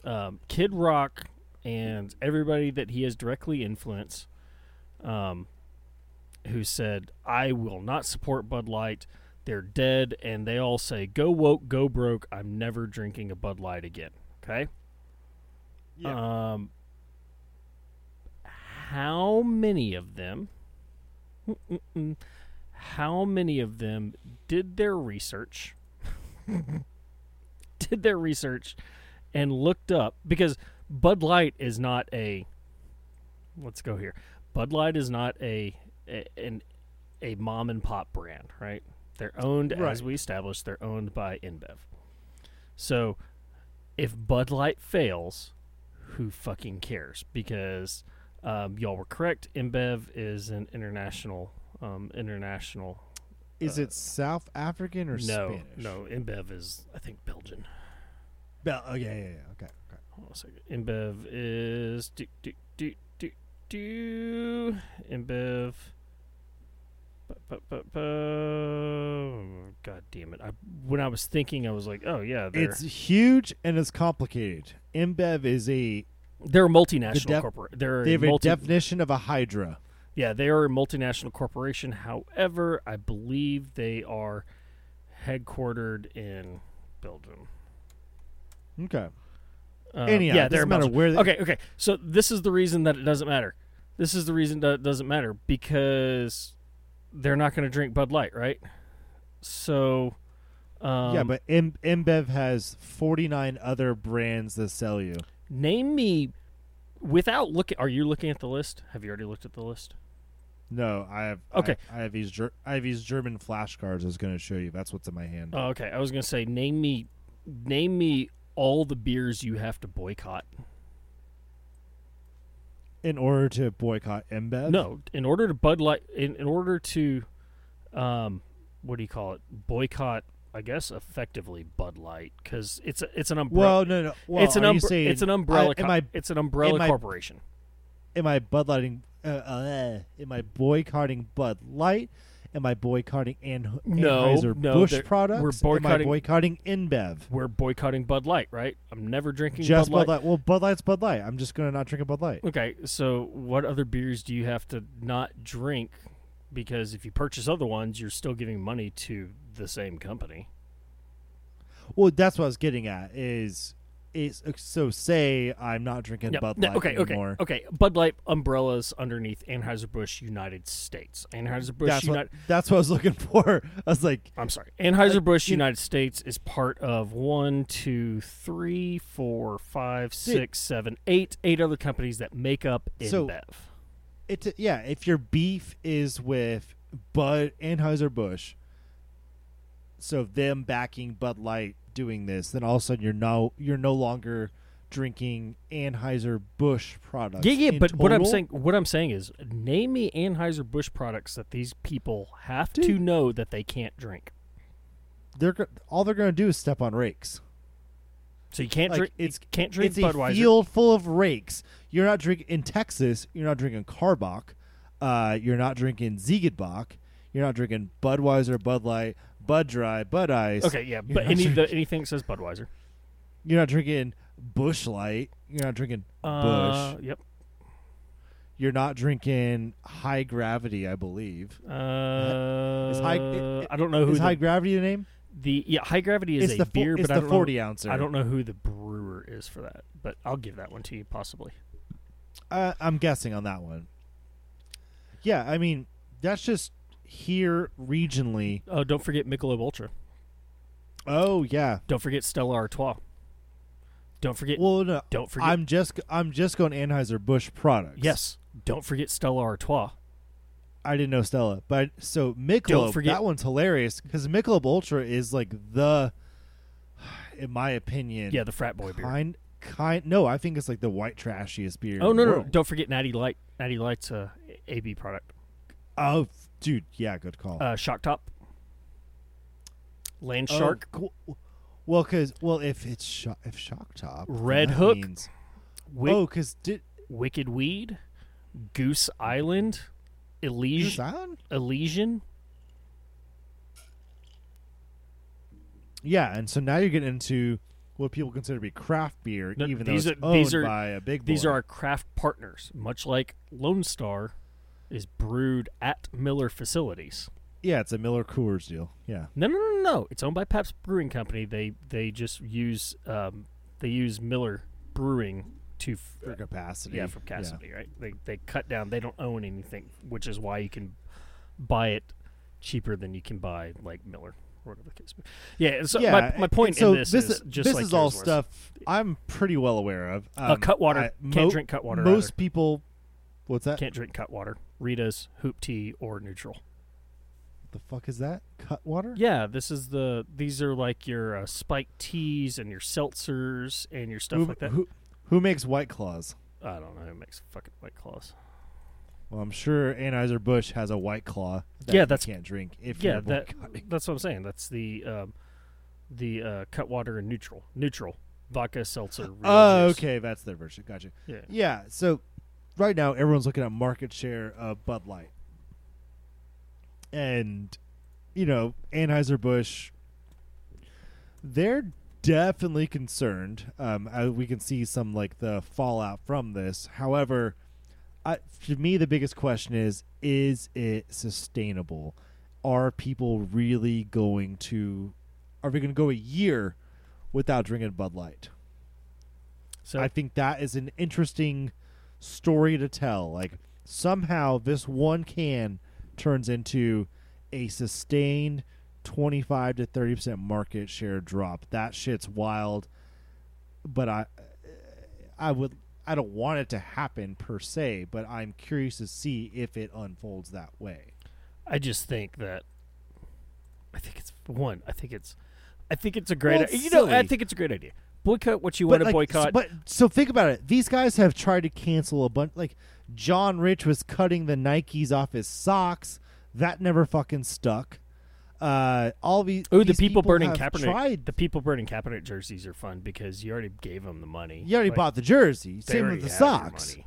um, Kid Rock, and everybody that he has directly influenced, um, who said, "I will not support Bud Light." They're dead, and they all say, "Go woke, go broke. I'm never drinking a Bud Light again." Okay. Yeah. Um, how many of them? Mm-mm-mm. How many of them did their research? [LAUGHS] did their research and looked up because Bud Light is not a. Let's go here. Bud Light is not a, a an a mom and pop brand, right? They're owned as we established. They're owned by InBev. So, if Bud Light fails, who fucking cares? Because um, y'all were correct. InBev is an international, um, international. Is Uh, it South African or no, Spanish? no. InBev is, I think, Belgian. Bel- oh yeah, yeah, yeah. Okay, okay. Hold on a second. InBev is do do do do do InBev. God damn it! I when I was thinking, I was like, oh yeah, It's huge and it's complicated. InBev is a they're a multinational def- corporate. They're they have a a definition of a hydra. Yeah, they are a multinational corporation. However, I believe they are headquartered in Belgium. Okay. Um, Anyhow, yeah, it doesn't matter where they- okay, okay. So this is the reason that it doesn't matter. This is the reason that it doesn't matter because they're not going to drink Bud Light, right? So, um, yeah, but M- InBev has 49 other brands that sell you. Name me without looking. Are you looking at the list? Have you already looked at the list? No, I have. Okay. I, I have these. Ger- I have these German flashcards. I was going to show you. That's what's in my hand. Oh, okay. I was gonna say name me, name me all the beers you have to boycott. in order to boycott InBev. No, in order to Bud Light, in, in order to, um, what do you call it? Boycott. I guess effectively Bud Light because it's a, it's an umbrella. Well, no, no. Well, it's an are you umbre- saying- it's an umbrella. I, co- I it's an umbrella am I- corporation. Am I Bud Lighting? Uh, uh, am I boycotting Bud Light? Am I boycotting An- No, Anheuser no, Busch products? we're Am I boycotting- boycotting InBev? We're boycotting Bud Light, right? I'm never drinking Just Bud Bud Light. Light. Well, Bud Light's Bud Light. I'm just gonna not drink a Bud Light. Okay, so what other beers do you have to not drink? Because if you purchase other ones, you're still giving money to the same company. Well, that's what I was getting at. Is is uh, so say I'm not drinking Yep. Bud No, Light okay, anymore. okay, okay. Bud Light umbrellas underneath Anheuser-Busch United States. Anheuser-Busch That's what, United. that's what I was looking [LAUGHS] for. I was like, I'm sorry. Anheuser-Busch you- United States is part of one, two, three, four, five, six, seven, eight, eight other companies that make up So- InBev. It's yeah. If your beef is with Bud Anheuser Busch, so them backing Bud Light doing this, then all of a sudden you're no you're no longer drinking Anheuser Busch products. Yeah, yeah, but what I'm saying, what I'm saying is, name me Anheuser Busch products that these people have to know that they can't drink. they're all they're going to do is step on rakes. So you can't Like, drink. it's- can't drink it's Budweiser. a field full of rakes. You're not drinking in Texas. You're not drinking Karbach. Uh, you're not drinking Ziegenbock. You're not drinking Budweiser, Bud Light, Bud Dry, Bud Ice. okay, yeah, You're but not any the, drinking- anything that says Budweiser. You're not drinking Busch Light. You're not drinking Uh, Busch. Yep. You're not drinking High Gravity, I believe. Uh, Is high- I don't know who Is the, High Gravity the name? the yeah High Gravity is it's a the fo- beer, it's but I the don't 40 know. ouncer. I don't know who the brewer is for that, but I'll give that one to you possibly. Uh, I'm guessing on that one. Yeah, I mean that's just here regionally. Oh, don't forget Michelob Ultra. Oh yeah. Don't forget Stella Artois. Don't forget. Well, no, don't forget. I'm just I'm just going Anheuser Busch products. yes. Don't forget Stella Artois. I didn't know Stella, but so Michelob. Don't forget- that one's hilarious because Michelob Ultra is like the, [SIGHS] in my opinion, Yeah, the frat boy beer. kind kind. No, I think it's like the white trashiest beer. Oh no, no! world. Don't forget Natty Light. Natty Light's uh, a AB product. Oh, dude, yeah, good call. Uh, Shock Top. Land Oh, Shark. cool. Well, because well, if it's sho- if Shock Top, Redhook? means- Wick, oh, because did Wicked Weed. Goose Island. Elysian. Island? Elysian. Yeah, and so now you're getting into what people consider to be craft beer, No, even these though it's are- these are- by a big. These are our craft partners, much like Lone Star is brewed at Miller facilities. yeah, it's a Miller Coors deal. Yeah, No, no, no, no. It's owned by Pabst Brewing Company. They they just use um, they use Miller Brewing to f- for capacity. yeah for capacity, right? They they cut down. They don't own anything, which is why you can buy it cheaper than you can buy like Miller or whatever the case. Yeah. So yeah. my, my point so in this, is just this like is all was. stuff I'm pretty well aware of. Uh, Um, Cutwater I- can't mo- drink Cutwater. Most either. people, what's that? can't drink Cutwater. Rita's, Hoop Tea, or NÜTRL. What the fuck is that? Cutwater? Yeah, this is the. These are like your uh, spiked teas and your seltzers and your stuff who, like that. Who, who makes White Claws? I don't know who makes fucking white claws. Well, I'm sure Anheuser Busch has a White Claw. That Yeah, you that's- can't drink if yeah, that that's what I'm saying. That's the um, the uh, Cutwater and NÜTRL, NÜTRL vodka seltzer. Oh, juice. okay, that's their version. Gotcha. Yeah. Yeah, so right now everyone's looking at market share of Bud Light. And you know, Anheuser-Busch they're definitely concerned. Um we can see some like the fallout from this. However, I, to me the biggest question is is it sustainable? Are people really going to are we going to go a year without drinking Bud Light? So I think that is an interesting story to tell. Like somehow this one can turns into a sustained 25 to 30% market share drop. That shit's wild. But I I would I don't want it to happen per se, but I'm curious to see if it unfolds that way. I just think that I think it's one. I think it's I think it's a great. Well, it's you know, I think it's a great idea. Boycott what you want to like, boycott. but so think about it. These guys have tried to cancel a bunch. Like John Rich was cutting the Nikes off his socks. That never fucking stuck. Uh, all these. Oh, the these people, burning Kaepernick. Tried. The people burning Kaepernick jerseys are fun because you already gave them the money. You already Like, bought the jersey. Same with the socks.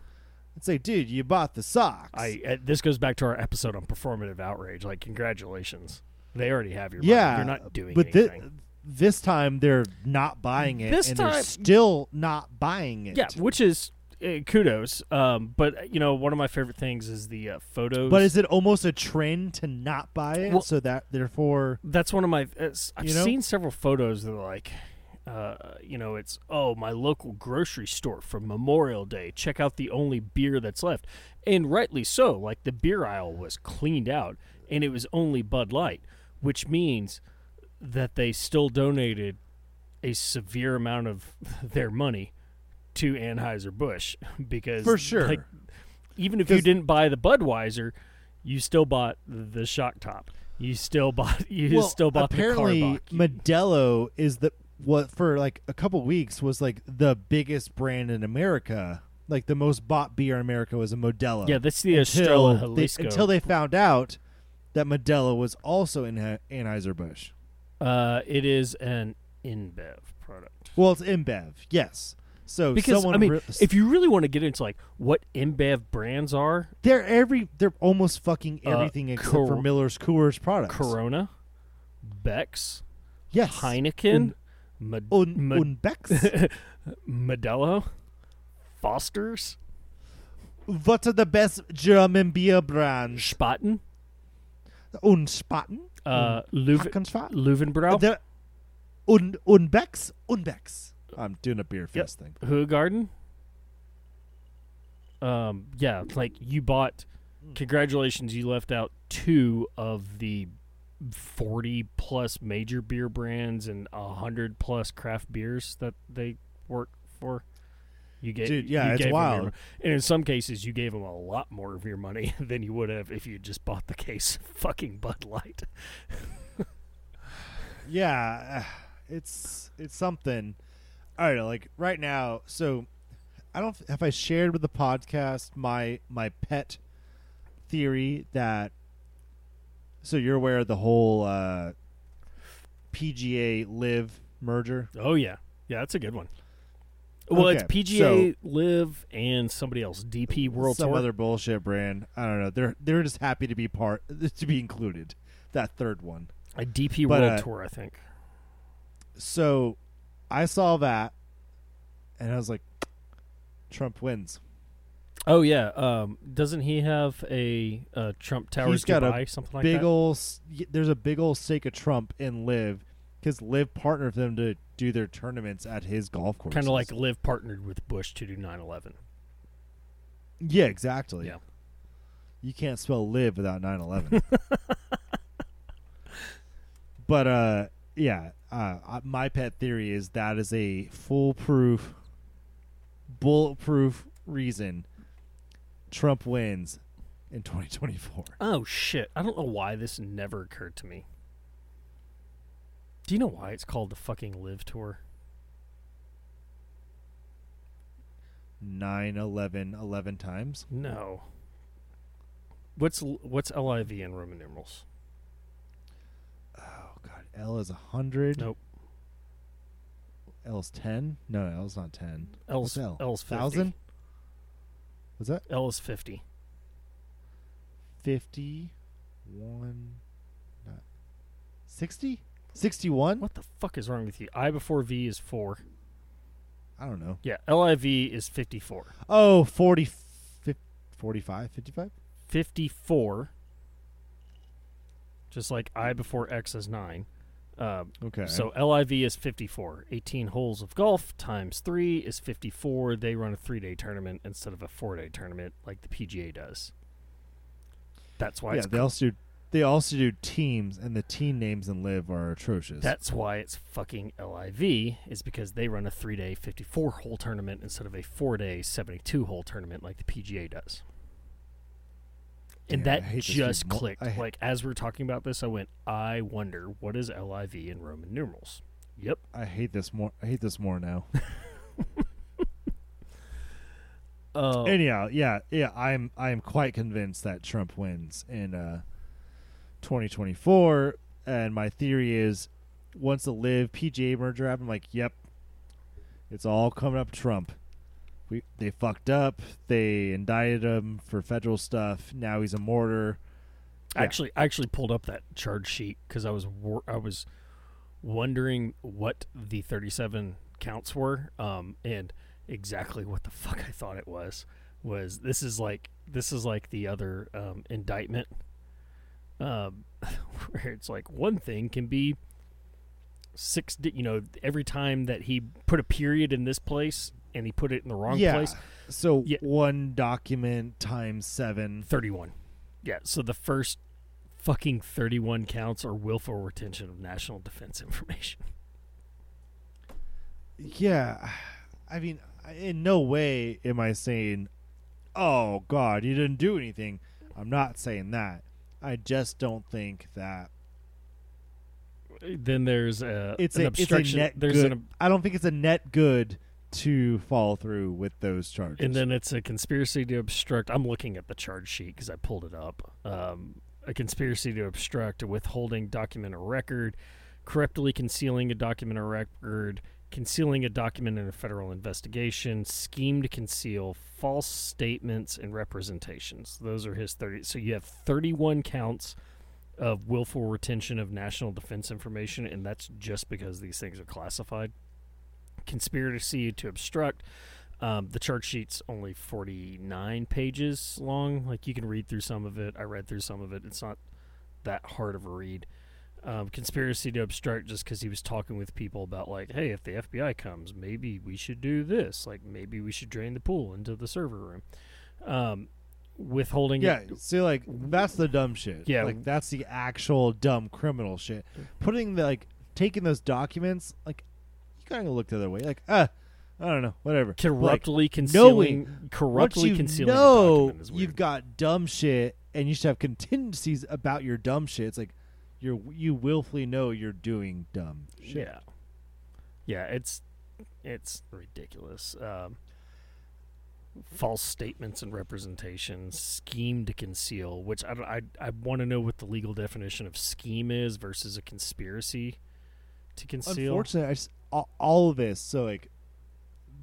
It's like, dude, you bought the socks. I uh, this goes back to our episode on performative outrage. Like, congratulations, they already have your yeah, money. You're not doing but thi- anything. This time they're not buying it, This and they're still not buying it. yeah, which is uh, kudos. Um, but uh, you know, one of my favorite things is the uh, photos. But is it almost a trend to not buy it? Well- so that therefore, that's one of my. It's, I've know? seen several photos that are like, uh, you know, it's oh my local grocery store for Memorial Day. Check out the only beer that's left, and rightly so. Like the beer aisle was cleaned out, and it was only Bud Light, which means that they still donated a severe amount of [LAUGHS] their money to Anheuser Busch [LAUGHS] because For sure. like, even if you didn't buy the Budweiser, you still bought the shock top. You still [LAUGHS] bought you well, still bought apparently. Modelo is the what for like a couple weeks was like the biggest brand in America. Like the most bought beer in America was a Modelo. yeah, that's the until Estrella they, until they found out that Modelo was also in Anheuser Busch. Uh, it is an InBev product. Well, it's InBev, yes. So Because someone I mean, re- if you really want to get into like what InBev brands are, they're every they're almost fucking Uh, everything except Cor- for Miller's Coors products. Corona, Beck's, yes, Heineken, Mod- Un, Mod- Unbex. [LAUGHS] Modelo, Foster's, what are the best German beer brands? Spaten, Unspaten, uh, Leuven, Hackenspaten, Löwenbräu, The Un Unbex Unbex. I'm doing a beer fest thing. Hoegaarden. Um, yeah, like you bought. Congratulations, you left out two of the forty plus major beer brands and a hundred plus craft beers that they work for. You gave, Dude, yeah, you it's your wild. mo- and in some cases, you gave them a lot more of your money [LAUGHS] than you would have if you just bought the case of fucking Bud Light. [SIGHS] Yeah, uh, it's it's something. All right. Like right now, so I don't have I shared with the podcast my my pet theory that. So you're aware of the whole uh, PGA LIV merger? Oh yeah, yeah, that's a good one. Well, it's Okay, PGA LIV and somebody else, DP World Some Tour. Some other bullshit brand. I don't know. They're they're just happy to be part to be included. That third one. A DP But, World uh, Tour, I think. So I saw that, and I was like, Trump wins. Oh yeah, um, doesn't he have a, uh Trump Towers He's got a Dubai, something like big that? ol' s- y There's a big old stake of Trump in LIV because LIV partnered with them to do their tournaments at his golf course. kind of like LIV partnered with Bush to do 9/11. yeah, exactly. Yeah. You can't spell LIV without 9/11. [LAUGHS] but uh, yeah, uh, my pet theory is that is a foolproof, bulletproof reason Trump wins in 2024. Oh shit! I don't know why this never occurred to me. Do you know why it's called the fucking LIV Tour? 9 11 11 times. No. What's what's LIV in Roman numerals? Oh god, L is 100. Nope. L is 10? No, L is not 10. L's What's L? L's 50. 1000? Was that L is 50. 50 1 not- 60? 61? What the fuck is wrong with you? I before V is 4. I don't know. Yeah, LIV is 54. Oh, 40 fif- 45 55? 54 just like I before X is 9. Um, Okay. So LIV is 54. 18 holes of golf times 3 is 54. They run a 3-day tournament instead of a 4-day tournament like the PGA does. That's why yeah, it's they also do they also do teams, and the team names in LIV are atrocious. That's why it's fucking LIV, is because they run a three day, 54 hole tournament instead of a four day, 72 hole tournament like the PGA does. And Yeah, that just clicked. I like, as we are talking about this, I went, I wonder, what is LIV in Roman numerals? Yep. I hate this more. I hate this more now. Uh, [LAUGHS] Anyhow, yeah, yeah, I'm I'm quite convinced that Trump wins and uh, 2024, and my theory is once the LIV PGA merger happened, I'm like, yep, it's all coming up Trump. We they fucked up. They indicted him for federal stuff. Now he's a mortar. Yeah. Actually, I actually pulled up that charge sheet because I was wor- I was wondering what the 37 counts were, um, and exactly what the [LAUGHS] fuck I thought it was was this is like this is like the other um, indictment, um, [LAUGHS] where it's like one thing can be six, di- you know, every time that he put a period in this place and he put it in the wrong yeah. place, So Yeah. one document times seven. 31. Yeah, so the first fucking 31 counts are willful retention of national defense [LAUGHS] information. Yeah, I mean, in no way am I saying, "Oh God, you didn't do anything." I'm not saying that. I just don't think that Then there's a, it's an a it's a net there's good. an I don't think it's a net good to follow through with those charges. and then it's a conspiracy to obstruct. I'm looking at the charge sheet because I pulled it up. Um, a conspiracy to obstruct, a withholding document or record, corruptly concealing a document or record, concealing a document in a federal investigation, scheme to conceal, false statements and representations. Those are his 30. So you have 31 counts of willful retention of national defense information, and that's just because these things are classified. Conspiracy to obstruct. Um, the charge sheet's only 49 pages long. Like you can read through some of it. I read through some of it. It's not that hard of a read. Um, conspiracy to obstruct just because he was talking with people about like, hey, if the FBI comes, maybe we should do this. Like maybe we should drain the pool into the server room. Um, withholding. yeah, see, like that's the dumb shit. Yeah. like that's the actual dumb criminal shit. Putting the like taking those documents, like you kind of look the other way. Like, ah, I don't know, whatever. Like, corruptly concealing. corruptly you concealing. a know document is weird. you've got dumb shit and you should have contingencies about your dumb shit. It's like you're you willfully know you're doing dumb shit. Yeah, yeah, it's it's ridiculous. Um, false statements and representations, scheme to conceal, which I don't- I I want to know what the legal definition of scheme is versus a conspiracy to conceal. Unfortunately, I just, all, all of this. So like,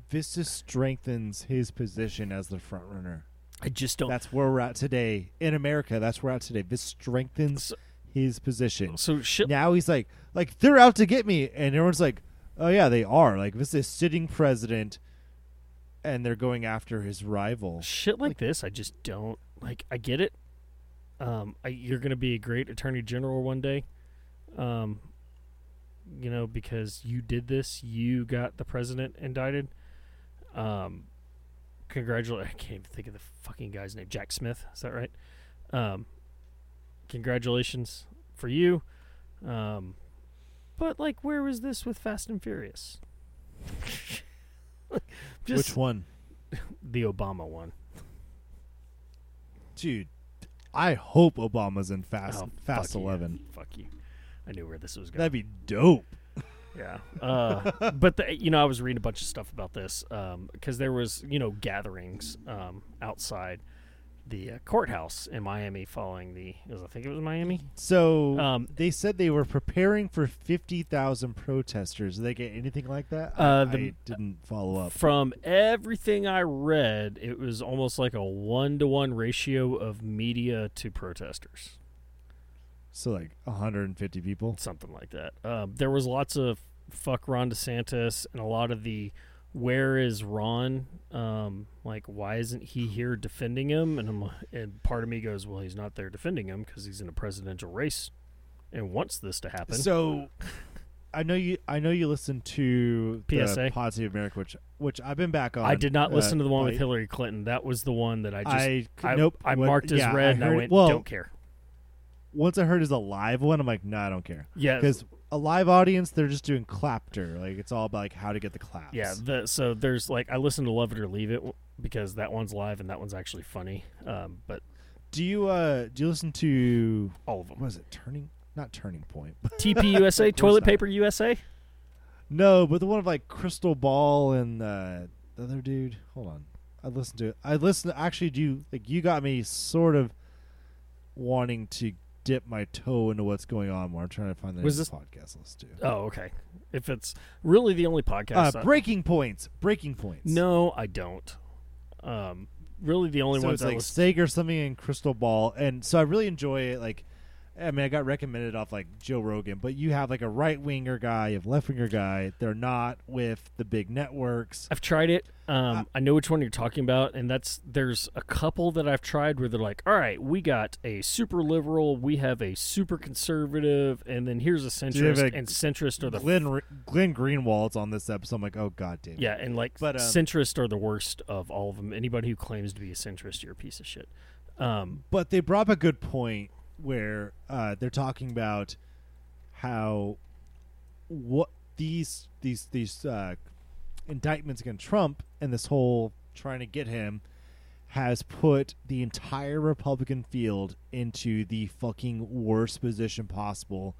this just strengthens his position as the front runner. I just don't. That's where we're at today in America. That's where we're at today. This strengthens So- his position. So shit. Now he's like, like they're out to get me, and everyone's like, oh yeah, they are. Like this is sitting president, and they're going after his rival. shit like this i just don't like i get it um I, you're gonna be a great attorney general one day um you know because you did this you got the president indicted um congratulate i can't even think of the fucking guy's name jack smith is that right um congratulations for you um but like where was this with fast and furious [LAUGHS] just Which one, [LAUGHS] the obama one dude? I hope Obama's in Fast Oh, Fast fuck you. Eleven. Fuck you. I knew where this was going. That'd be dope. [LAUGHS] yeah. Uh, but the, you know, I was reading a bunch of stuff about this because there was you know gatherings um, outside the uh, courthouse in Miami following the. was- I think it was Miami. So Um, they said they were preparing for fifty thousand protesters. Did they get anything like that? I- Uh, I, the- didn't follow up. From everything I read, it was almost like a one to one ratio of media to protesters. So like 150 people. something like that. Um, there was lots of fuck Ron DeSantis and a lot of the where is Ron? Um, like why isn't he here defending him? And I'm, and part of me goes, well, he's not there defending him because he's in a presidential race and wants this to happen. So I know you. I know you listened to the PSA. Pod Save America, which which I've been back on. I did not uh, listen to the one with Hillary Clinton. That was the one that I just I, I, nope. I what- marked as yeah, red and I went, well, don't care. Once I heard is a live one, I'm like, no, I don't care. Yeah, Because a live audience, they're just doing clapter. Like it's all about like how to get the claps. Yeah, the, so there's like I listen to Love It or Leave It because that one's live and that one's actually funny. Um, but Do you uh do you listen to all of them. Was it? Turning not Turning Point. but- TP USA, Toilet not? Paper USA. no, but the one of like Krystal Ball and uh, the other dude. Hold on. I listened to it. I listened actually do you like you got me sort of wanting to dip my toe into what's going on more. I'm trying to find the Was this- podcast let's do. Oh, okay. If it's really the only podcast, Uh, breaking points. Breaking points. no, I don't. Um, really, the only so ones it's I like listen. Saagar or something in Krystal Ball, and so I really enjoy it. Like, I mean, I got recommended off like Joe Rogan, but you have like a right winger guy, you have left winger guy. They're not with the big networks. I've tried it. Um, Uh, I know which one you're talking about, and that's there's a couple that I've tried where they're like, "All right, we got a super liberal, we have a super conservative, and then here's a centrist." a and centrist are the Glenn Glenn Greenwald's on this episode. I'm like, oh god damn. yeah, and like But, um, centrist are the worst of all of them. Anybody who claims to be a centrist, you're a piece of shit. Um, But they brought up a good point where uh, they're talking about how what these these these uh, indictments against Trump and this whole trying to get him has put the entire Republican field into the fucking worst position possible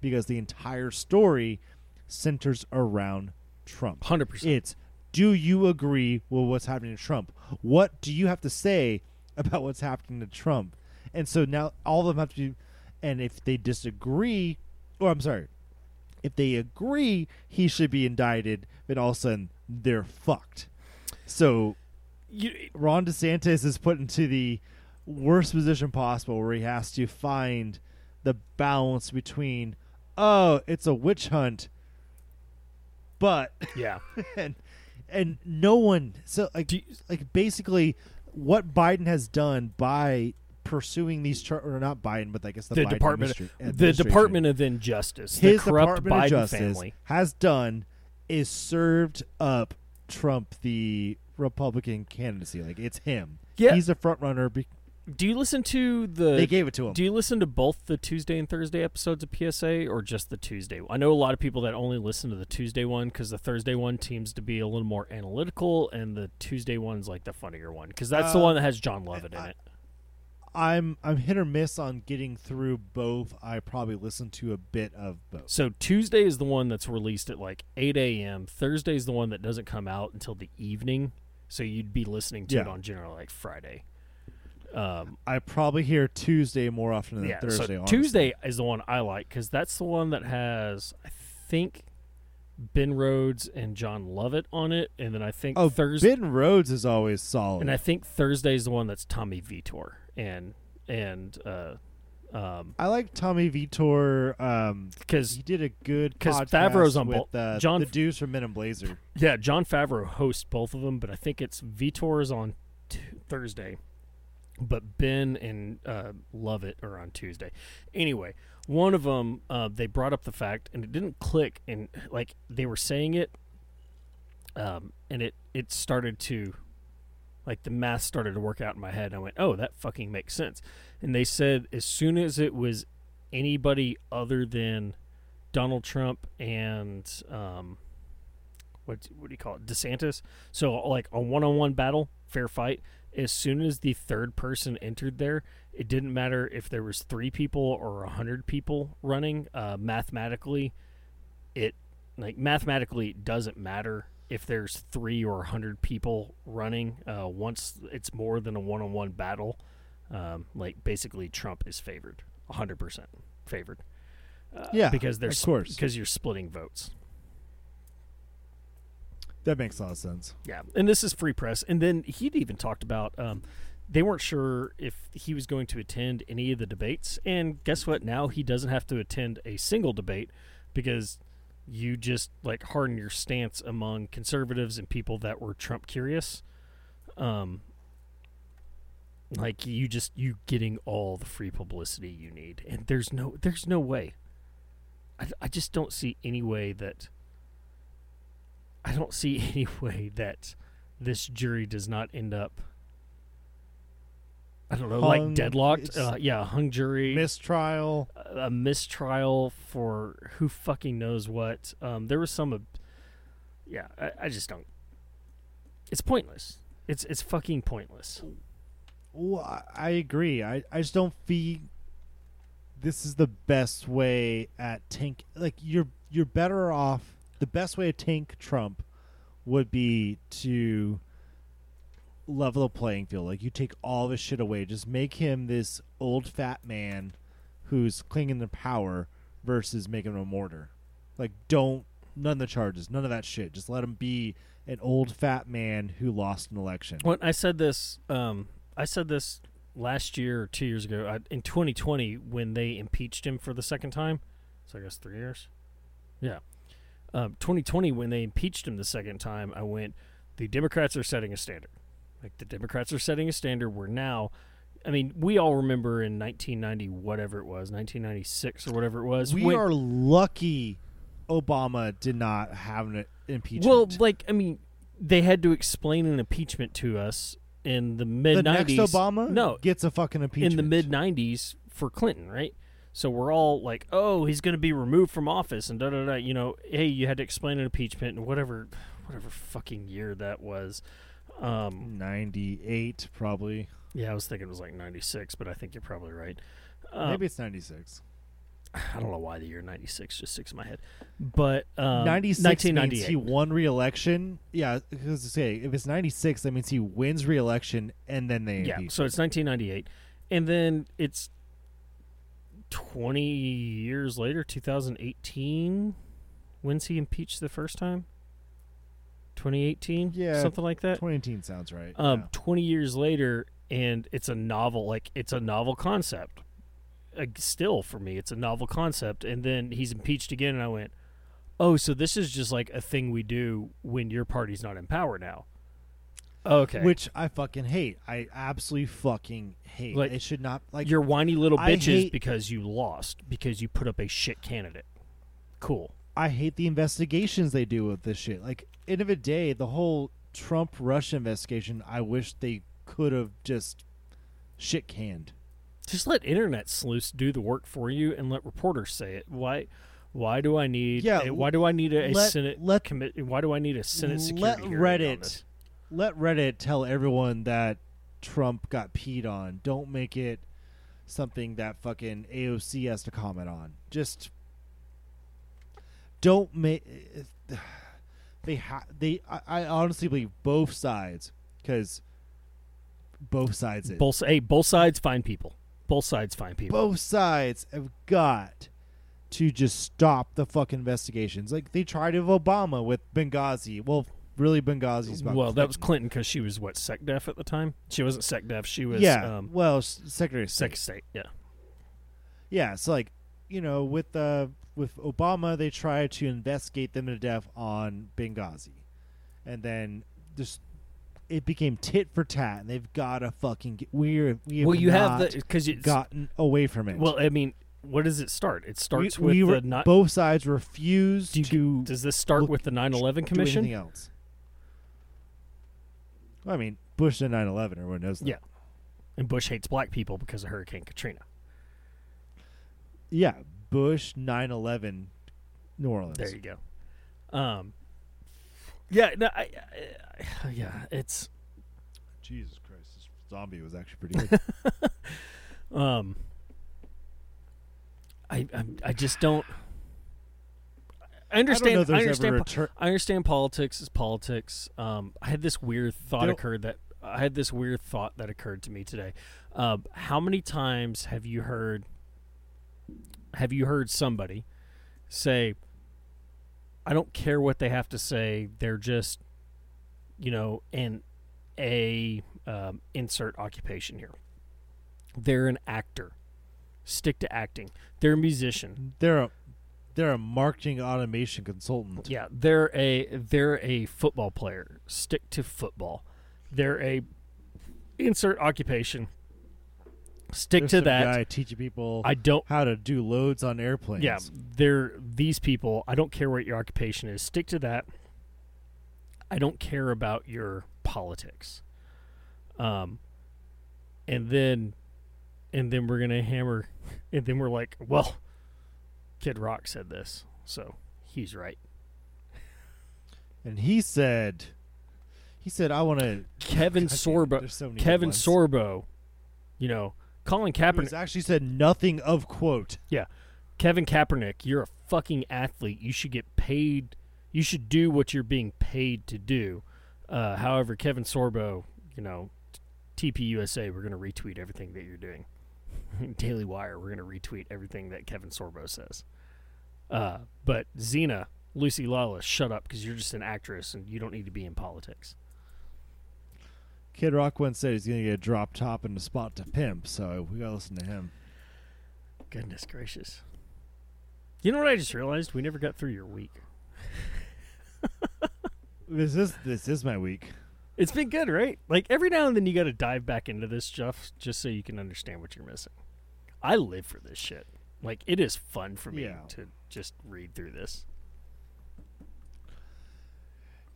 because the entire story centers around Trump. hundred percent. It's do you agree with what's happening to Trump? What do you have to say about what's happening to Trump? And so now all of them have to, be and if they disagree, or I'm sorry, if they agree he should be indicted, then all of a sudden they're fucked. So You, Ron DeSantis is put into the worst position possible where he has to find the balance between, oh, it's a witch hunt, but [LAUGHS] yeah. and and no one so like you- like basically what Biden has done by pursuing these char- or not Biden but I guess the, The Biden Department, the Department of Injustice, his the corrupt Department Biden of Justice family. has done is served up Trump the Republican candidacy like it's him Yeah. he's a front runner be- Do you listen to the? they gave it to him Do you listen to both the Tuesday and Thursday episodes of PSA or just the Tuesday? I know a lot of people that only listen to the Tuesday one because the Thursday one seems to be a little more analytical, and the Tuesday one's like the funnier one because that's the Uh, one that has Jon Lovett in I- it. I'm I'm hit or miss on getting through both I probably listen to a bit of both So Tuesday is the one that's released at like 8 a.m. Thursday is the one that doesn't come out until the evening. So you'd be listening to it on generally like Friday. Um, I probably hear Tuesday more often than yeah, Thursday so honestly. Tuesday is the one I like because that's the one that has I think Ben Rhodes and Jon Lovett on it, and then I think Oh, Thursday, Ben Rhodes is always solid. and I think Thursday is the one that's Tommy Vietor and and uh, um I like Tommy Vietor. Um, because he did a good because Favreau's on with both- uh, John- the dudes from Men in Blazer. yeah, Jon Favreau hosts both of them, but I think it's Vietor is on t- Thursday, but Ben and uh, Lovett are on Tuesday. Anyway, one of them uh, they brought up the fact, and it didn't click, and like they were saying it, um, and it it started to, like the math started to work out in my head. I went, oh, that fucking makes sense. And they said as soon as it was anybody other than Donald Trump and um, what what do you call it, DeSantis? So like a one on one battle, fair fight. As soon as the third person entered there, it didn't matter if there was three people or a hundred people running. Uh, mathematically, it like mathematically it doesn't matter if there's three or a hundred people running. Uh, once it's more than a one on one battle, um, like basically Trump is favored, hundred percent favored. Uh, Yeah, because there's course. because you're splitting votes. That makes a lot of sense. Yeah, and this is free press. And then he'd even talked about um, they weren't sure if he was going to attend any of the debates. And guess what? Now he doesn't have to attend a single debate because you just like harden your stance among conservatives and people that were Trump curious. Um, like you just you getting all the free publicity you need, and there's no there's no way. I, I just don't see any way that. I don't see [LAUGHS] any way that this jury does not end up I don't know, Hung- like deadlocked. Uh, yeah, hung jury, mistrial. a mistrial for who fucking knows what. Um, there was some. Of, yeah, I, I just don't. It's pointless. It's it's fucking pointless. Well, I- I agree. I, I just don't feel this is the best way at tank. Like you're you're better off. The best way to tank Trump would be to level the playing field. Like you take all this shit away. Just make him this old fat man who's clinging to power versus making him a mortar. Like don't none of the charges, none of that shit. Just let him be an old fat man who lost an election. When I said this, um, I said this last year or two years ago I, in 2020 when they impeached him for the second time. So I guess three years. Yeah, um, 2020 when they impeached him the second time, I went. The Democrats are setting a standard. Like the Democrats are setting a standard where now. I mean, we all remember in 1990, whatever it was, 1996 or whatever it was. We when- are lucky Obama did not have an impeachment. Well, like I mean, they had to explain an impeachment to us in the mid the next '90s. Obama no, gets a fucking impeachment. in the mid '90s for Clinton, right? So we're all like, "Oh, he's going to be removed from office," and da da da. You know, hey, you had to explain an impeachment and whatever, whatever fucking year that was. Um, 98 probably. yeah, I was thinking it was like '96, but I think you're probably right. Um, Maybe it's 96. I don't know why the year '96 just sticks in my head, but um, 96 means 1998. he won re-election. Yeah, because to say if it's 96 that means he wins re-election and then they yeah, so it's 1998, and then it's 20 years later, 2018. When's he impeached the first time? 2018, Yeah, something like that. 2018 sounds right. Um, yeah. 20 years later, and it's a novel. Like it's a novel concept. Uh, still, for me, it's a novel concept. And then he's impeached again, and I went, "Oh, so this is just like a thing we do when your party's not in power now." Okay, Which I fucking hate. I absolutely fucking hate. Like, it should not like you're whiny little bitches because you lost because you put up a shit candidate. Cool. I hate the investigations they do with this shit. Like, end of the day, the whole Trump Russia investigation, I wish they could have just shit canned. Just let internet sleuths do the work for you and let reporters say it. Why? Why do I need? Yeah, a- why do I need a, a let- Senate let- commit? Why do I need a Senate security Let Reddit let Reddit tell everyone that Trump got peed on. Don't make it something that fucking AOC has to comment on. Just don't make they ha- they I, I honestly believe both sides because both sides it. Both hey, both sides find people. Both sides find people. both sides have got to just stop the fuck investigations. Like they tried with Obama with Benghazi. Well, really, Benghazi's about well, that was Clinton. Clinton because she was what sec def at the time. She wasn't sec def. She was yeah. um, well, Secretary of sec State. state. Yeah. Yeah, so like, you know, with uh, with Obama, they tried to investigate them to death on Benghazi, and then just it became tit for tat, and they've got to fucking get, we're we have Well, you have the because you gotten away from it. Well, I mean, what does it start? It starts we with re- the not. both sides refused Do you- to Does this start look- with the 9/11 do anything else. Well, I mean, Bush did 9/11. Everyone knows that. Yeah. And Bush hates black people because of Hurricane Katrina. Yeah, Bush 9/11, New Orleans. There you go. Um, yeah, no, I, I, I- yeah, it's Jesus Christ, this zombie was actually pretty good. [LAUGHS] um, I, I, I just don't. I I understand. know I, understand. ever a po- tur- I understand politics is politics. Um, I had this weird thought There- occurred that I had this weird thought that occurred to me today. Um, how many times have you heard? Have you heard somebody say, "I don't care what they have to say. They're just, you know, in a um, insert occupation here. They're an actor. Stick to acting. They're a musician. They're a they're a marketing automation consultant. Yeah, they're a they're a football player. Stick to football. They're a insert occupation. Stick There's to that. guy teaching people I don't. how to do loads on airplanes. Yeah, they're these people. I don't care what your occupation is. Stick to that. I don't care about your politics. Um, and then and then we're gonna hammer [LAUGHS] and then we're like well kid rock said this so he's right And he said, he said, I want to. kevin [LAUGHS] sorbo So kevin sorbo you know colin kaepernick actually said nothing of quote. Yeah, Kevin kaepernick you're a fucking athlete. You should get paid. You should do what you're being paid to do. Uh, however kevin sorbo you know tpusa we're going to retweet everything that you're doing. [LAUGHS] Daily wire we're going to retweet everything that kevin sorbo says. Uh, but xena lucy lawless shut up because you're just an actress and you don't need to be in politics Kid Rock once said he's going to get a drop top and a spot to pimp, so we got to listen to him. goodness gracious you know what i just realized we never got through your week [LAUGHS] This is this is my week. It's been good, right? Like every now and then you got to dive back into this stuff just so you can understand what you're missing. I live for this shit. Like it is fun for me Yeah. to just read through this.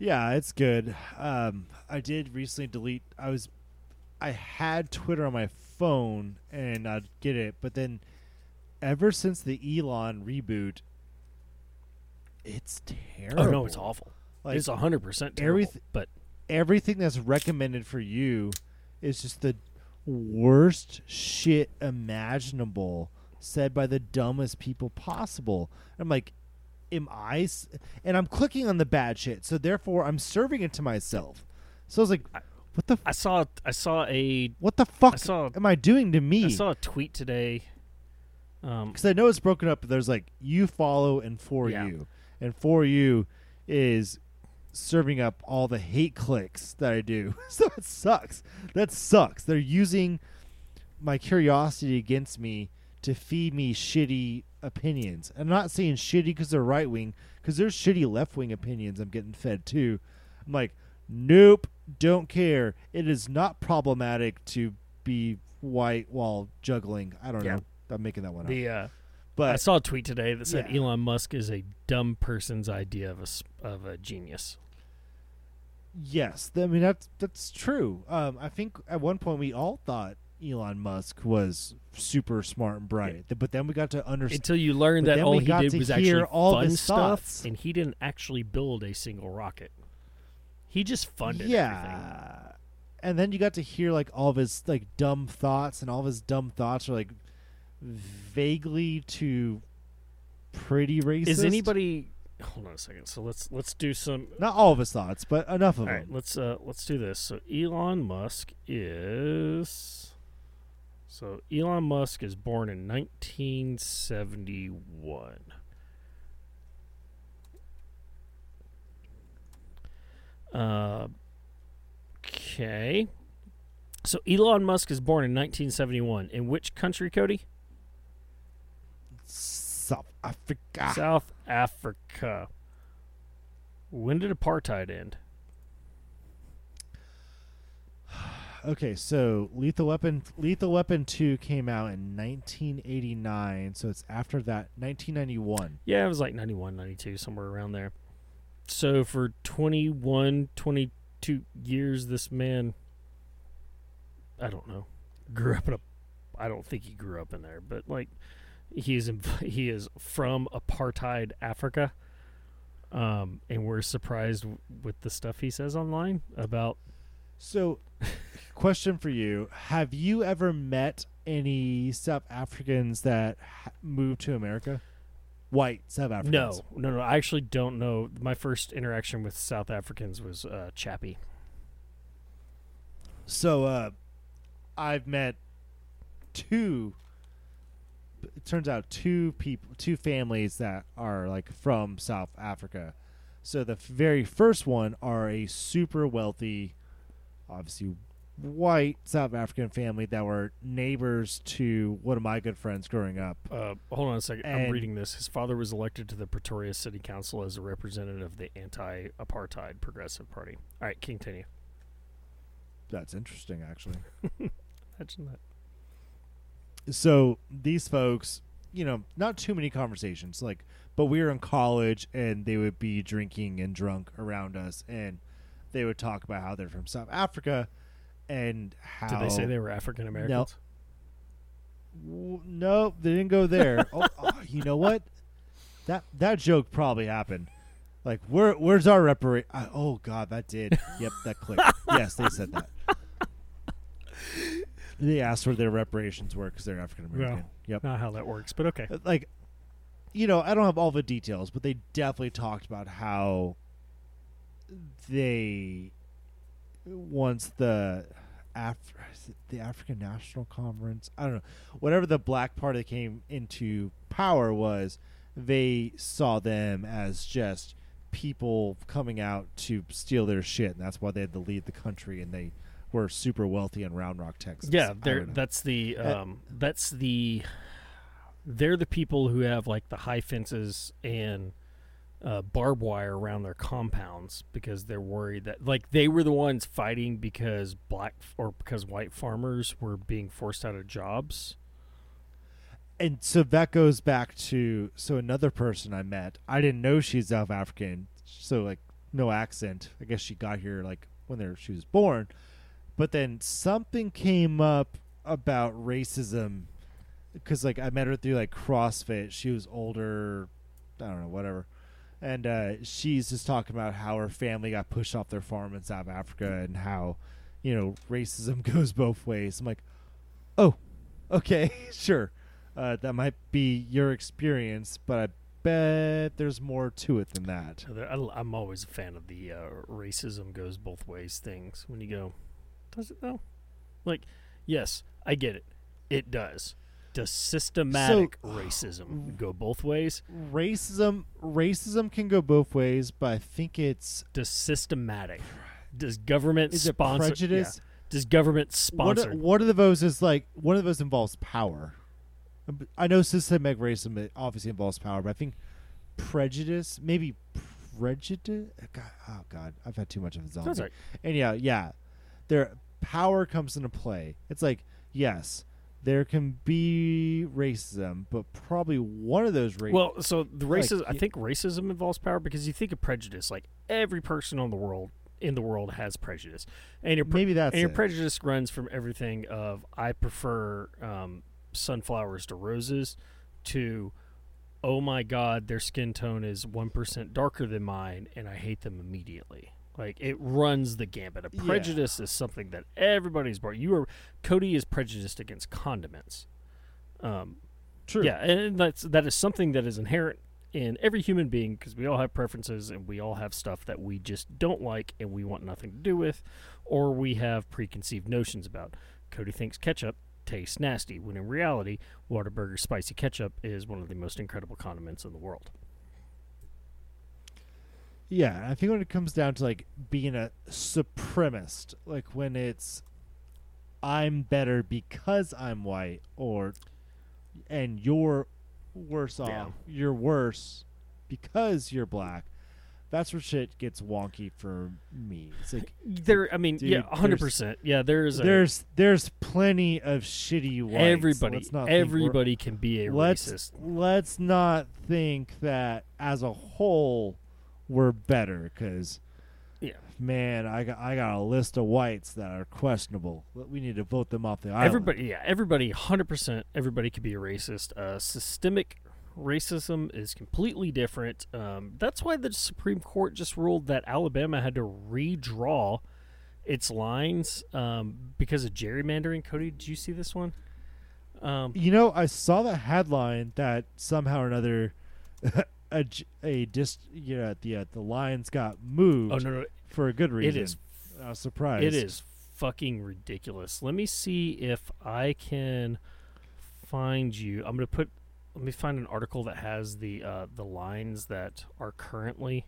Yeah, it's good. Um, I did recently delete. I was, I had Twitter on my phone and I'd get it, but then, ever since the Elon reboot, it's terrible. Oh no, it's awful. Like it's hundred percent terrible. everyth- but everything that's recommended for you is just the worst shit imaginable, said by the dumbest people possible. I'm like, am I? s- And I'm clicking on the bad shit, so therefore I'm serving it to myself. So I was like, what the I saw I saw a what the fuck I saw- am I doing to me? I saw a tweet today. Um, Because I know it's broken up. But there's like you follow and for Yeah. you, and for you is serving up all the hate clicks that I do. [LAUGHS] so it sucks. That sucks. They're using my curiosity against me to feed me shitty opinions. I'm not saying shitty because they're right wing, because there's shitty left wing opinions I'm getting fed too. I'm like, nope, don't care. It is not problematic to be white while juggling. I don't Yeah. know. I'm making that one up. the but I saw a tweet today that said Yeah. Elon Musk is a dumb person's idea of a of a genius. yes, I mean that's that's true. Um, I think at one point we all thought Elon Musk was super smart and bright, Th- but then we got to understand. Until you learn But that all he did was actually all fun stuff, thoughts. and he didn't actually build a single rocket. He just funded everything. yeah, and then you got to hear like all of his like dumb thoughts, and all of his dumb thoughts are like vaguely to pretty racist. Is anybody? Hold on a second. So let's let's do some. Not all of his thoughts, but enough of All them. right, let's uh let's do this. So Elon Musk is. So Elon Musk is born in 1971. Uh, okay. So Elon Musk is born in 1971. In which country, Cody? South Africa. South Africa. When did apartheid end? Okay, so Lethal Weapon Lethal Weapon 2 came out in 1989, so it's after that 1991. Yeah, it was like 91, 92, somewhere around there. So for 21, 22 years, this man, I don't know, grew up in a. I don't think he grew up in there, but like, he is in, [LAUGHS] he is from apartheid Africa, um, and we're surprised w- with the stuff he says online about. So, question for you: Have you ever met any South Africans that ha- moved to America? White South Africans? No, no, no. I actually don't know. My first interaction with South Africans was uh, Chappie. So, uh, I've met two. It turns out two people, two families that are like from South Africa. So the f- very first one are a super wealthy, obviously white South African family that were neighbors to one of my good friends growing up. Uh, hold on a second. I'm reading this. His father was elected to the Pretoria City Council as a representative of the anti-apartheid Progressive Party. All right, continue. That's interesting, actually. [LAUGHS] Imagine that. so these folks, you know, not too many conversations, like, but we were in college and they would be drinking and drunk around us, and they would talk about how they're from South Africa, and how Did they say they were African Americans? W- Nope, they didn't go there. [LAUGHS] oh, oh, you know what? That that joke probably happened. Like, where where's our uh, Oh God, that did. Yep, that clicked. [LAUGHS] yes, they said that. They asked where their reparations were because they're African American. Yep. Not how that works, but okay. Like, you know, I don't have all the details, but they definitely talked about how they once the Af- the African National Conference, I don't know, whatever the Black Party came into power was, they saw them as just people coming out to steal their shit, and that's why they had to lead the country, and they were super wealthy in Round Rock, Texas. Yeah, they're that's the Uh, um, that's the they're the people who have like the high fences and uh, barbed wire around their compounds because they're worried that like they were the ones fighting because black or because white farmers were being forced out of jobs. and so that goes back to so another person I met. I didn't know she's South African, so like no accent. I guess she got here like when she was born. But then something came up about racism because like I met her through like CrossFit. She was older, I don't know, whatever. And uh, she's just talking about how her family got pushed off their farm in South Africa and how, you know, racism [LAUGHS] goes both ways. I'm like, oh, okay, [LAUGHS] sure. Uh, that might be your experience, but I bet there's more to it than that. I, am always a fan of the uh, racism goes both ways things. When you go, does it though? Like, yes, I get it. It does. Does systematic racism go both ways? Racism, racism can go both ways, but I think it's Does systematic? Does government is it sponsor? prejudice? yeah. Does government sponsor? of, one of those is like one of those involves power. I know systemic racism obviously involves power, but I think prejudice, maybe prejudice. God, oh God, I've had too much of a zombie. Right. And yeah, yeah, there power comes into play. It's like yes, there can be racism, but probably one of those races. Well, so the Like, racism. I y- think racism involves power because you think of prejudice. Like every person on the world in the world has prejudice, and your pre- maybe that's and your it. prejudice runs from everything of I prefer um, sunflowers to roses to oh my god their skin tone is 1% darker than mine and I hate them immediately. Like it runs the gambit. A Yeah. prejudice is something that everybody's born. You are Cody is prejudiced against condiments. Um, True. yeah, and that's that is something that is inherent in every human being because we all have preferences and we all have stuff that we just don't like and we want nothing to do with, or we have preconceived notions about. Cody thinks ketchup tastes nasty, when in reality, Whataburger spicy ketchup is one of the most incredible condiments in the world. Yeah, I think when it comes down to like being a supremacist, like when it's I'm better because I'm white or and you're worse off. Yeah. You're worse because you're black. That's where shit gets wonky for me. It's like There, I mean, yeah, hundred percent. Yeah, there's a, there's there's plenty of shitty whites. everybody. Everybody can be a let's racist. let's not think that as a whole we're better because Yeah. man i got i got a list of whites that are questionable we need to vote them off the island Everybody, yeah, everybody, hundred percent. Everybody could be a racist. Uh, systemic racism is completely different. Um, that's why the Supreme Court just ruled that Alabama had to redraw its lines um, because of gerrymandering. Cody, did you see this one? Um, you know i saw the headline that somehow or another [LAUGHS] a, a dis you know the uh, the lines got moved oh no, no, for a good reason it is i was surprised It is fucking ridiculous. Let me see if I can find you. I'm gonna put. Let me find an article that has the uh, the lines that are currently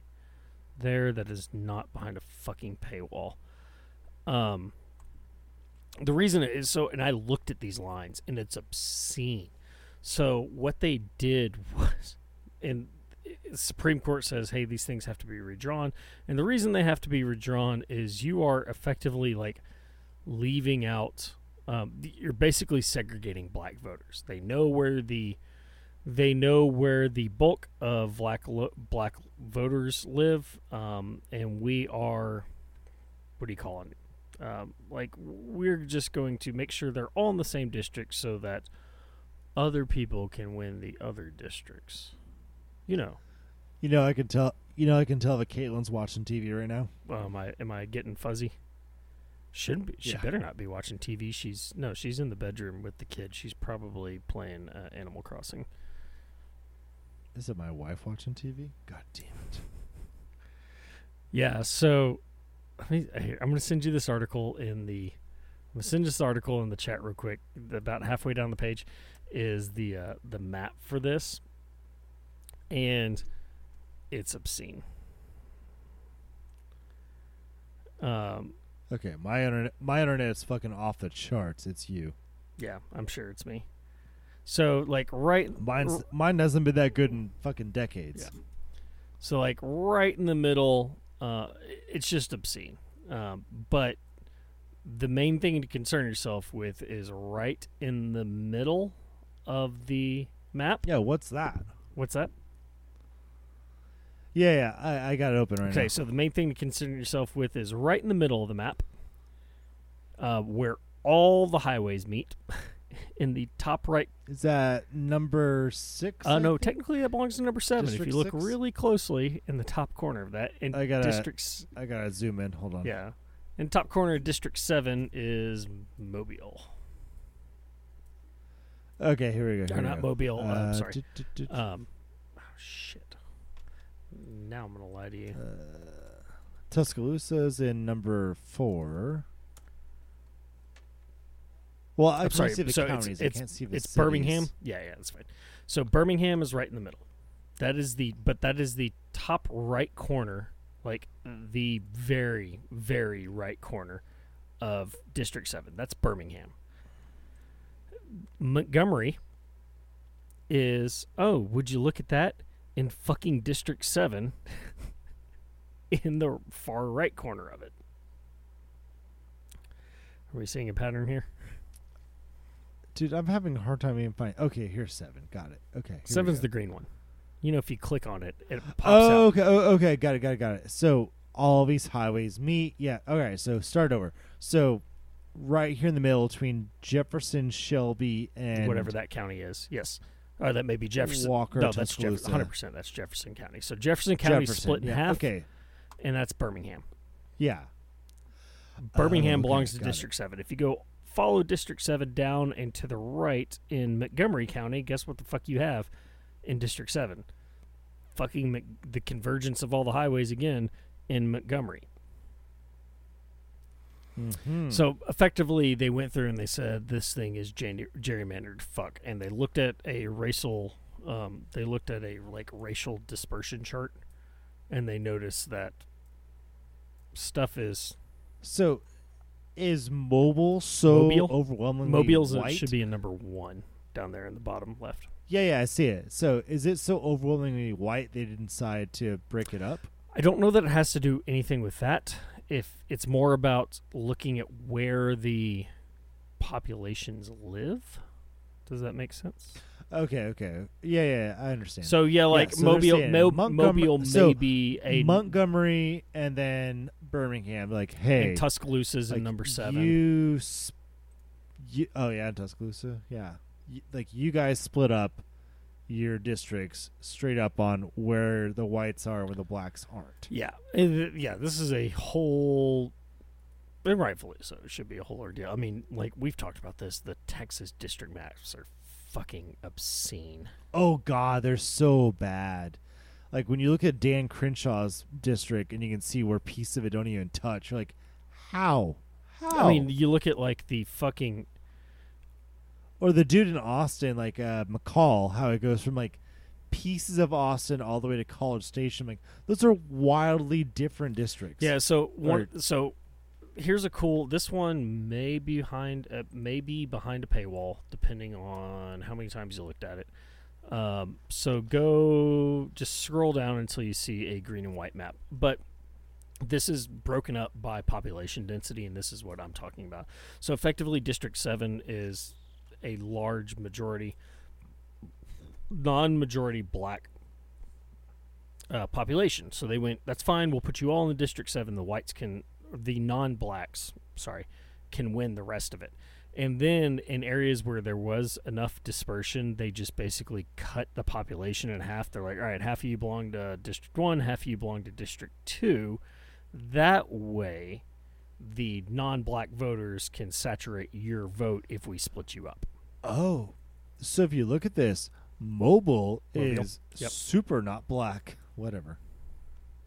there. That is not behind a fucking paywall. Um. The reason is so, and I looked at these lines, and it's obscene. So what they did [LAUGHS] was, and the Supreme Court says, "Hey, these things have to be redrawn." And the reason they have to be redrawn is you are effectively like leaving out. Um, you're basically segregating black voters. They know where the they know where the bulk of black lo- black voters live, um, and we are what do you call it? Um, like we're just going to make sure they're all in the same district so that other people can win the other districts. You know, You know, I can tell. You know, I can tell that Caitlin's watching TV right now. well, am I am I getting fuzzy? Shouldn't be. She Yeah. better not be watching TV. She's no. She's in the bedroom with the kid. She's probably playing uh, Animal Crossing. Is it my wife watching TV? God damn it! Yeah. So, I mean, here, I'm going to send you this article in the. I'm going to send this article in the chat real quick. About halfway down the page is the uh, the map for this, and it's obscene. Um. Okay, my internet, my internet is fucking off the charts. It's you. Yeah, I'm sure it's me. So like right Mine's mine hasn't been that good in fucking decades. Yeah. So like right in the middle, uh, it's just obscene. Um, but the main thing to concern yourself with is right in the middle of the map. Yeah, what's that? What's that? Yeah, yeah, I, I got it open right now. Okay, so the main thing to concern yourself with is right in the middle of the map, uh, where all the highways meet. [LAUGHS] in the top right Is that number six? Uh, I no, think? technically that belongs to number seven. District if you look six? really closely in the top corner of that, in I gotta- districts, I gotta zoom in. Hold on. yeah, in top corner of District Seven is Mobile. Okay, here we go. Or here we not go. Mobile. Uh, I'm sorry. du- du- du- Um, oh shit. Now I'm gonna lie to you. uh, Tuscaloosa's in number four. Well, I I'm can sorry. see the so counties. it's I can't see the it's cities. Birmingham. Yeah, yeah, that's fine. So Birmingham is right in the middle. That is the but that is the top right corner, like the very very right corner of District 7. That's Birmingham. Montgomery is oh, would you look at that in fucking District 7 [LAUGHS] in the far right corner of it. Are we seeing a pattern here? Dude, I'm having a hard time even finding. Okay, here's seven. Got it. Okay, Seven's the green one. You know, if you click on it, it pops Oh, okay. Oh, okay. Got it. Got it. Got it. So all these highways meet. Yeah. Okay. So start over. So right here in the middle between Jefferson, Shelby, and whatever that county is. Yes, or that may be Jefferson. Walker, no, that's Jefferson. Hundred percent. That's Jefferson County. So Jefferson County Jefferson, split in yeah, half, Okay. and that's Birmingham. Yeah. Birmingham um, okay, belongs to got it. District Seven. If you go follow District Seven down and to the right in Montgomery County, guess what the fuck you have in District Seven? Fucking the convergence of all the highways again in Montgomery. Mhm. So effectively, they went through and they said this thing is gerrymandered. Fuck, and they looked at a racial, um, they looked at a like racial dispersion chart, and they noticed that stuff is So is mobile so Mobile? overwhelmingly mobiles white? should be in number one down there in the bottom left. Yeah, yeah, I see it. So is it so overwhelmingly white they didn't decide to break it up? I don't know that it has to do anything with that. If it's more about looking at where the populations live, does that make sense? Okay, okay. Yeah, yeah, yeah, I understand. So yeah, like so Mobile, Mo- Montgomer- Mobile so be a Montgomery and then Birmingham like, hey, and Tuscaloosa's in number seven. You, sp- you oh yeah, Tuscaloosa, yeah. Like you guys split up your districts straight up on where the whites are, where the blacks aren't. yeah, th- yeah. This is a whole, and rightfully so. It should be a whole ordeal. I mean, like we've talked about this. The Texas district maps are fucking obscene. Oh god, they're so bad. Like when you look at Dan Crenshaw's district and you can see where pieces of it don't even touch, you're like, how? How? I mean, you look at like the fucking or the dude in Austin, like uh, McCaul, how it goes from like pieces of Austin all the way to College Station. Like those are wildly different districts. yeah. So one, Or- so here's a cool. This one may be behind, uh, may be behind a paywall, depending on how many times you looked at it. Um, so go just scroll down until you see a green and white map. But this is broken up by population density, and this is what I'm talking about. So effectively, District Seven is a large majority, non-majority black uh, population. So they went, that's fine. We'll put you all in the District Seven. The whites can, the non-blacks, sorry, can win the rest of it. And then in areas where there was enough dispersion, they just basically cut the population in half. They're like, all right, half of you belong to District 1, half of you belong to District 2. That way, the non black voters can saturate your vote if we split you up. Oh, so if you look at this, Mobile Mobile. is Yep. super not black. Whatever.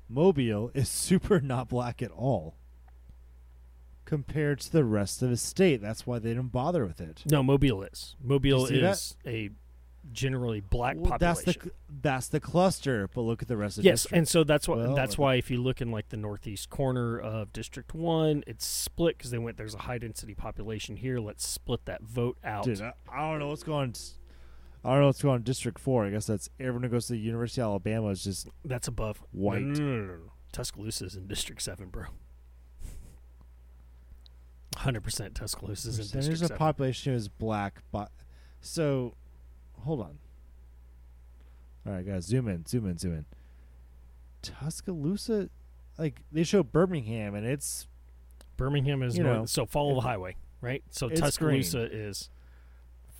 Mobile is [LAUGHS] super not black at all compared to the rest of the state. That's why they didn't bother with it. No, Mobile is. Mobile see is a generally black Well, that's population. the that's the cluster, but look at the rest of yes, district. Yes, and so that's why Well, that's why if you look in like the northeast corner of District One, it's split because they went. There's a high density population here. Let's split that vote out. Dude, I, I don't know what's going. I don't know what's going on. District Four. I guess that's everyone who goes to the University of Alabama is just That's above White. No, no, no. Tuscaloosa's in District Seven, bro. Hundred percent Tuscaloosa's in District of Seven. population is black. But so, hold on. All right, guys, zoom in, zoom in, zoom in. Tuscaloosa, like they show Birmingham, and it's Birmingham is You north, know, so follow the highway, right? So Tuscaloosa is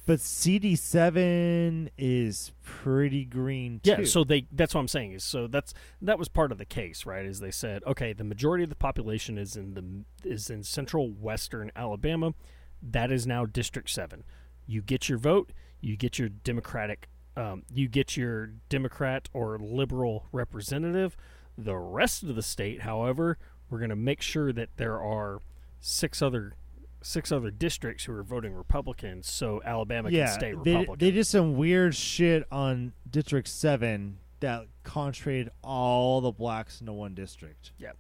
but CD seven is pretty green too. Yeah, so they that's what I'm saying is so that's that was part of the case, right? Is they said, okay, the majority of the population is in the is in central western Alabama. That is now District 7. You get your vote, you get your democratic um, you get your democrat or liberal representative. The rest of the state, however, we're going to make sure that there are six other six other districts who are voting Republicans so Alabama yeah, can stay they Republican. they did some weird shit on District seven that contraded all the blacks into one district. Yeah.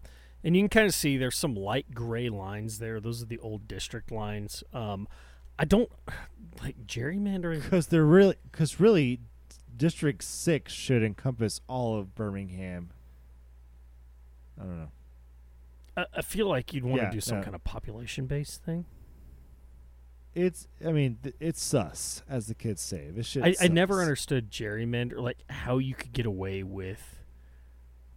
And you can kind of see there's some light gray lines there. Those are the old district lines. Um, I don't like gerrymandering. Because they're really, because really, District Six should encompass all of Birmingham. I don't know. I, I feel like you'd want to Yeah, do some no. kind of population based thing. It's, I mean, th- it's sus, as the kids say. This shit. I, I never understood gerrymander, like how you could get away with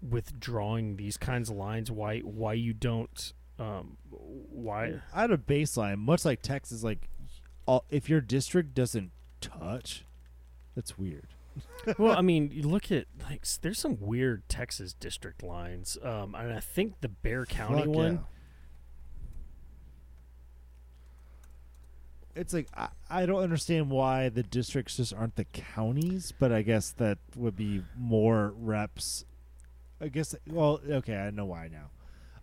with drawing these kinds of lines. Why why you don't? Um, why? I had a baseline, much like Texas. Like, all, if your district doesn't touch, that's weird. [LAUGHS] well, I mean, you look at like there's some weird Texas district lines, um, and I think the Bexar County Fuck one. yeah. It's like I, I don't understand why the districts just aren't the counties, but I guess that would be more reps. I guess well, okay, I know why now.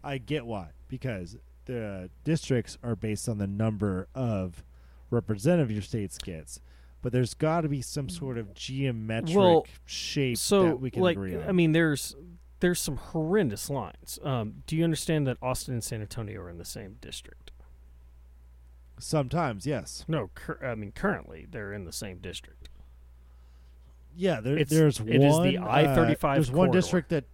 I get why because the districts are based on the number of representative your states gets, but there's got to be some sort of geometric Well, shape so that we can like agree on. I mean, there's there's some horrendous lines. Um, do you understand that Austin and San Antonio are in the same district? Sometimes, yes. No, cur- I mean currently they're in the same district. Yeah, there, there's it one. is the I-35 uh, There's one district that,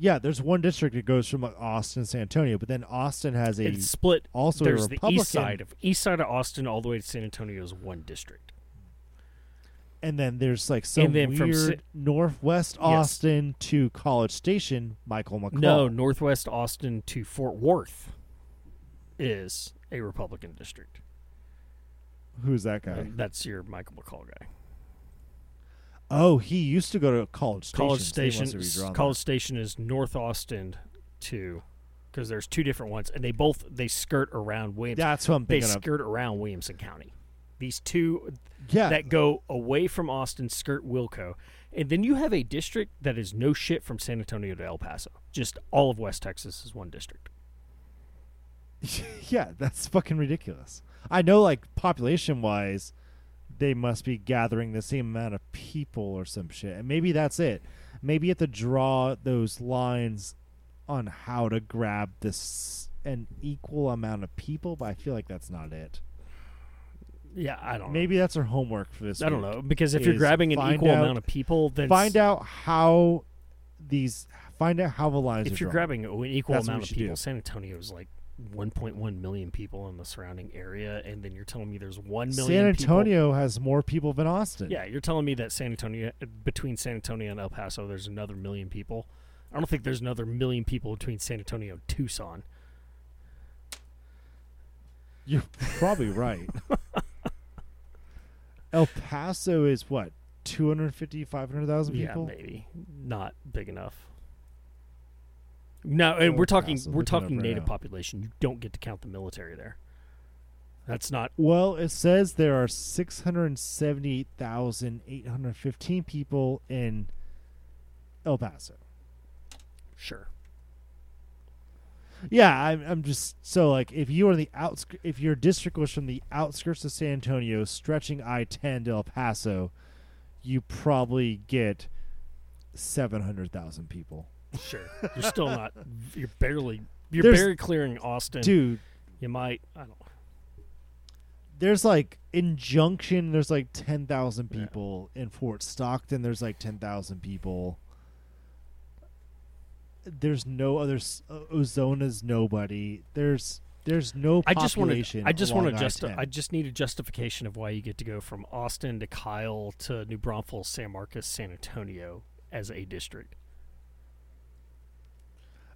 yeah, there's one district that goes from Austin to San Antonio, but then Austin has a It's split. also there's a the east side of east side of Austin all the way to San Antonio is one district. and then there's like some then from weird northwest Austin to College Station. Michael McCaul. No, northwest Austin to Fort Worth is a Republican district. who's that guy? And that's your Michael McCaul guy. Oh, he used to go to College Station. College Station. College Station is North Austin too, because there's two different ones, and they both they skirt around that. Williamson. That's what I'm They of. skirt around Williamson County. These two Yeah, that go away from Austin skirt Wilco, and then you have a district that is no shit from San Antonio to El Paso. Just all of West Texas is one district. [LAUGHS] yeah, that's fucking ridiculous. I know, like population wise, they must be gathering the same amount of people or some shit, and maybe that's it. Maybe you have to draw those lines on how to grab this an equal amount of people, but I feel like that's not it. Yeah, I don't. Maybe that's our homework for this. know. I don't know because if you're grabbing an equal out- amount of people, then Find out how these. Find out how the lines. if you're drawn. grabbing an equal That's amount of people, do. San Antonio is like 1.1 million people in the surrounding area, and then you're telling me there's one million. San people- Antonio has more people than Austin. Yeah, you're telling me that San Antonio, between San Antonio and El Paso, there's another million people. I don't think there's another million people between San Antonio and Tucson. You're probably [LAUGHS] right. El Paso is what 250, 500,000 Yeah, people. maybe not big enough. No, and we're talking we're talking right native now. population. You don't get to count the military there. That's not Well, it says there are 678,815 people in El Paso. sure. Yeah, I'm, I'm just so like if you are in the outskirts, if your district was from the outskirts of San Antonio, stretching I-10 to El Paso, you probably get 700,000 people. Sure. [LAUGHS] You're still not you're barely you're There's- barely clearing Austin. Dude, You might I don't there's like in Junction, there's like 10,000 Yeah. people. In Fort Stockton, there's like 10,000 people. There's no other. s- uh, Ozona's nobody. There's there's no I just want population. to. I just want along to just. I-10. I just need a justification of why you get to go from Austin to Kyle to New Braunfels, San Marcos, San Antonio as a district.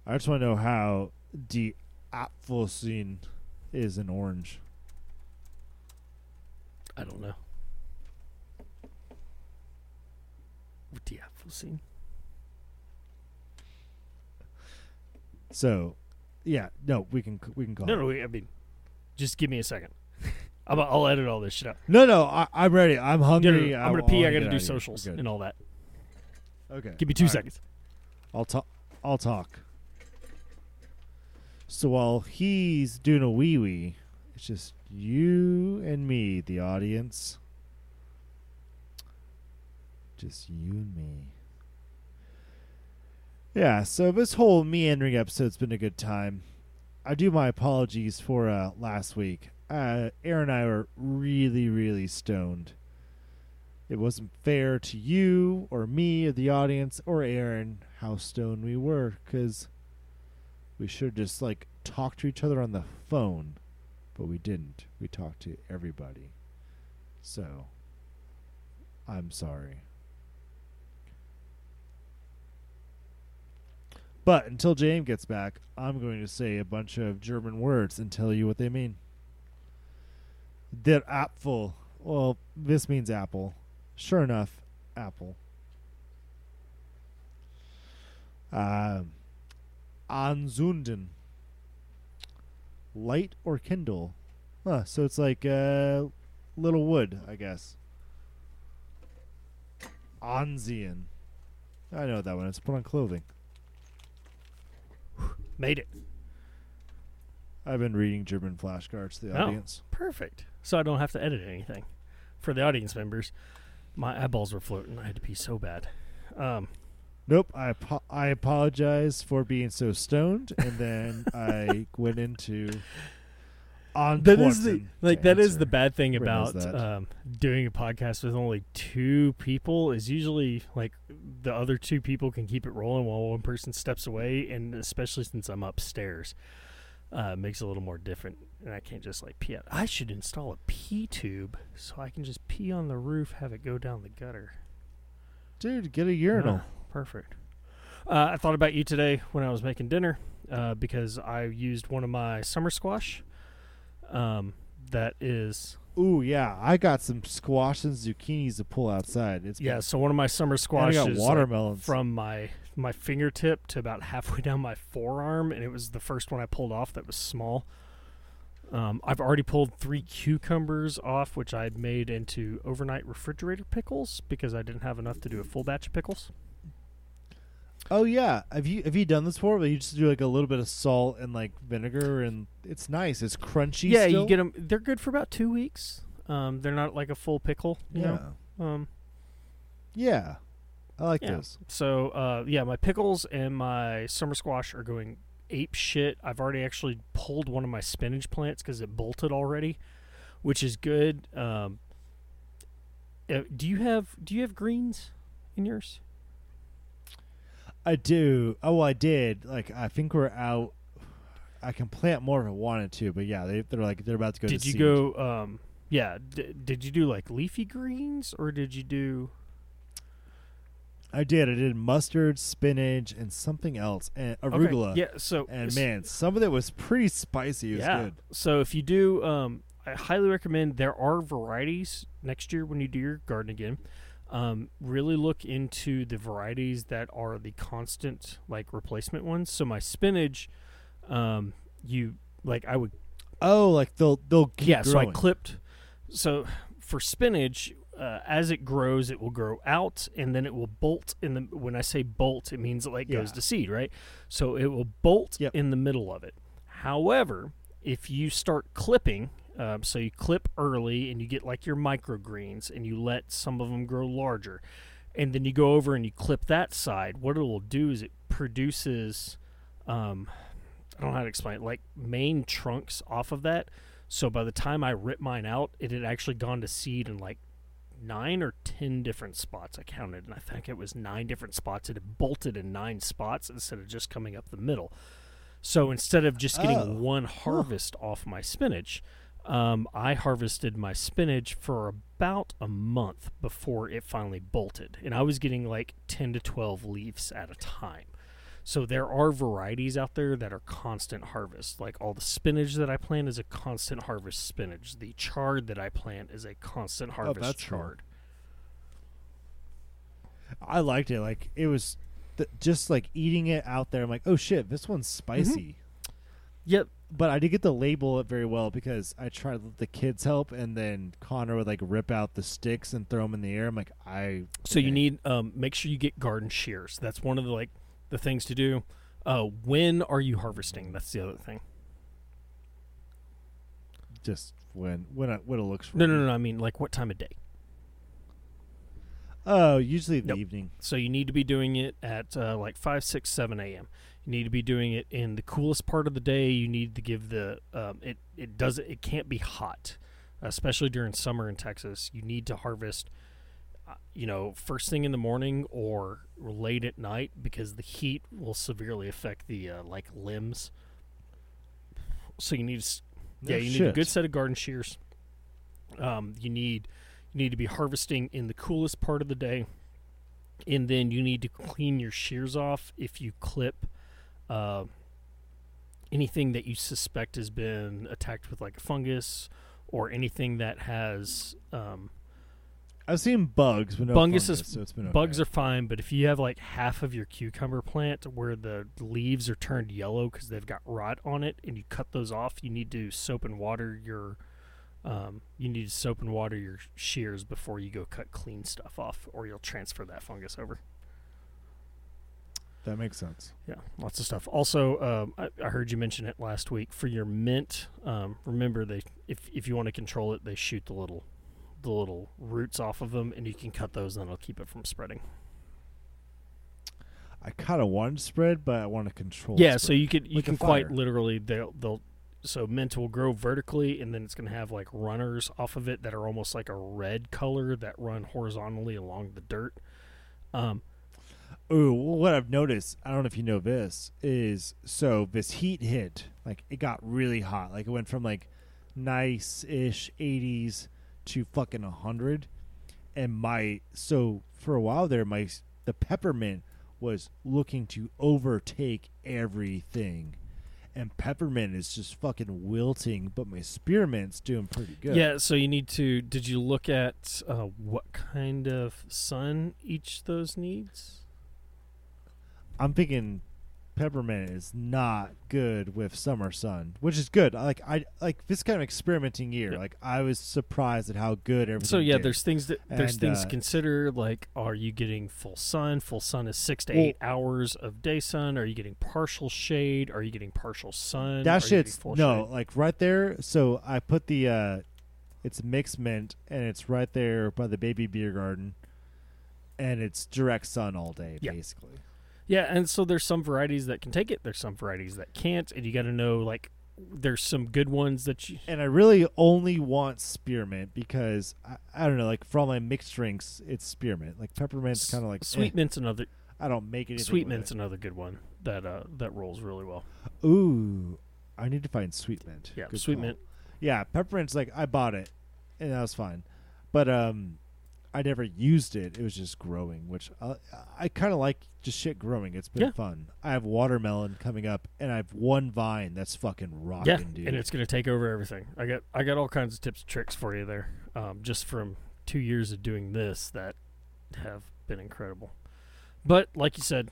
I just want to know how the Apfelsine is in orange. I don't know. What the scene? So, yeah, no, we can we can call. No, it. no. wait, I mean, just give me a second. [LAUGHS] I'm, I'll edit all this shit out. no, no. I, I'm ready. I'm hungry. no, no, I'm gonna pee. I got gotta do socials and all that. Okay, Give me two right. seconds. I'll talk. I'll talk. So while he's doing a wee wee, it's just you and me, the audience. Just you and me. Yeah, so this whole meandering episode's been a good time. I do my apologies for uh, last week. Uh, Aaron and I were really, really stoned. It wasn't fair to you or me or the audience or Aaron how stoned we were because we should just like talk to each other on the phone, but we didn't. We talked to everybody. So, I'm sorry. But until James gets back, I'm going to say a bunch of German words and tell you what they mean. Der Apfel. Well, this means apple. Sure enough, apple. Um, anzünden. Light or kindle. Huh, so it's like uh, little wood, I guess. Anziehen. I know that one. It's put on clothing. [SIGHS] Made it I've been reading German flashcards to the Oh. audience. perfect. So I don't have to edit anything. For the audience members, my eyeballs were floating. I had to pee so bad. Um, Nope. I apo- I apologize for being so stoned, and then I [LAUGHS] went into on that is the like that is the bad thing about um, doing a podcast with only two people is usually like the other two people can keep it rolling while one person steps away and especially since i'm upstairs uh, it makes it a little more different and i can't just like pee out i should install a pee tube so i can just pee on the roof have it go down the gutter dude. Get a urinal. Ah, perfect uh, i thought about you today when i was making dinner uh, because i used one of my summer squash um, that is Ooh, yeah. I got some squash and zucchinis to pull outside. It's Yeah, so one of my summer And I squashes got like, watermelons. from my my fingertip to about halfway down my forearm, and it was the first one I pulled off that was small. Um, I've already pulled three cucumbers off, which I'd made into overnight refrigerator pickles because I didn't have enough to do a full batch of pickles. Oh yeah. Have you have you done this before? Where you just do like a little bit of salt and like vinegar, and it's nice. It's crunchy. yeah, still. you get them. They're good for about two weeks. Um, they're not like a full pickle. You Yeah. know? Um, Yeah. I like Yeah. those. So uh, yeah, my pickles and my summer squash are going ape shit. I've already actually pulled one of my spinach plants because it bolted already, which is good. Um, uh, do you have do you have greens in yours? I do. Oh, well, I did. Like I think we're out. I can plant more if I wanted to, but yeah, they they're like they're about to go. did to you go? Um, yeah. D- did you do like leafy greens or did you do? I did. I did mustard, spinach, and something else, and Okay, arugula. Yeah. So And man, some of it was pretty spicy. It was yeah. good. So if you do, um, I highly recommend. There are varieties next year when you do your garden again. Um, really look into the varieties that are the constant like replacement ones. So my spinach, um, you like I would Oh, like they'll they'll yeah. So I clipped. So for spinach, uh, as it grows, it will grow out, and then it will bolt. In the when I say bolt, it means it like goes to seed, right? So it will bolt Yep. in the middle of it. However, if you start clipping, um, so you clip early and you get like your microgreens, and you let some of them grow larger, and then you go over and you clip that side. What it will do is it produces. Um, I don't know how to explain it, like main trunks off of that. So by the time I rip mine out, it had actually gone to seed in like nine or ten different spots. I counted, and I think it was nine different spots. It had bolted in nine spots instead of just coming up the middle. So instead of just getting Oh. one harvest off my spinach, um, I harvested my spinach for about a month before it finally bolted, and I was getting like ten to twelve leaves at a time. So there are varieties out there that are constant harvest. Like all the spinach that I plant is a constant harvest spinach. The chard that I plant is a constant harvest oh, that's cool. I liked it. Like it was th- just like eating it out there. I'm like, oh shit, this one's spicy. Yep. But I did get to label it very well because I tried to let the kids help, and then Connor would like rip out the sticks and throw them in the air. I'm like, I. So you need um, make sure you get garden shears. That's one of the like the things to do. Uh, when are you harvesting? That's the other thing. just when when it, when it looks. No, no, no, no. I mean like what time of day? Oh, usually in Nope. the evening. So you need to be doing it at uh, like five, six, seven a.m. You need to be doing it in the coolest part of the day. You need to give the um, it. It does it can't be hot, especially during summer in Texas. You need to harvest, uh, you know, first thing in the morning or late at night because the heat will severely affect the uh, like limbs. So you need to yeah, you need a good set of garden shears. Um, you need you need to be harvesting in the coolest part of the day, and then you need to clean your shears off if you clip uh, anything that you suspect has been attacked with like a fungus or anything that has um, I've seen bugs, but no Fungus fungus, is- so it's been bugs are fine. But if you have like half of your cucumber plant where the leaves are turned yellow because they've got rot on it, and you cut those off, you need to soap and water your um, you need to soap and water your shears before you go cut clean stuff off, or you'll transfer that fungus over. That makes sense. Yeah, lots of stuff. Also, um, I, I heard you mention it last week for your mint. Um, remember, they if if you want to control it, they shoot the little the little roots off of them, and you can cut those, and it'll keep it from spreading. I kind of want to spread, but I want to control. Yeah, so you could you Like can quite literally they'll they'll so mint will grow vertically, and then it's going to have like runners off of it that are almost like a red color that run horizontally along the dirt. Um, Ooh, what I've noticed, I don't know if you know this, is so this heat hit, like it got really hot. Like it went from like nice ish 80s to fucking 100. And my, so for a while there, my, the peppermint was looking to overtake everything. And peppermint is just fucking wilting, but my spearmint's doing pretty good. Yeah, so you need to. Did you look at uh, what kind of sun each those needs? I'm thinking peppermint is not good with summer sun, which is good. Like I like this kind of experimenting year. Like I was surprised at how good everything. So yeah, did. there's things that there's And, things uh, to consider. Like, are you getting full sun? Full sun is six to Well- eight hours of day sun. Are you getting partial shade? Are you getting partial sun? That shit's no shade? like right there. So I put the uh it's mixed mint and it's right there by the baby beer garden, and it's direct sun all day Yeah. basically. Yeah, and so there's some varieties that can take it. There's some varieties that can't, and you got to know like there's some good ones that you. And I really only want spearmint because I, I don't know, like for all my mixed drinks, it's spearmint. Like peppermint's kind of like sweet eh. mint's another I don't make anything. sweet mint's it. another good one that uh that rolls really well. Ooh, I need to find sweet mint. Yeah, Good sweet call. mint. Yeah, peppermint's like I bought it, and that was fine. But um, I never used it. It was just growing, which uh, I kind of like just shit growing. It's been Yeah. fun. I have watermelon coming up, and I have one vine that's fucking rocking, yeah, dude. and it's gonna take over everything. I got I got all kinds of tips and tricks for you there, um, just from two years of doing this that have been incredible. But like you said,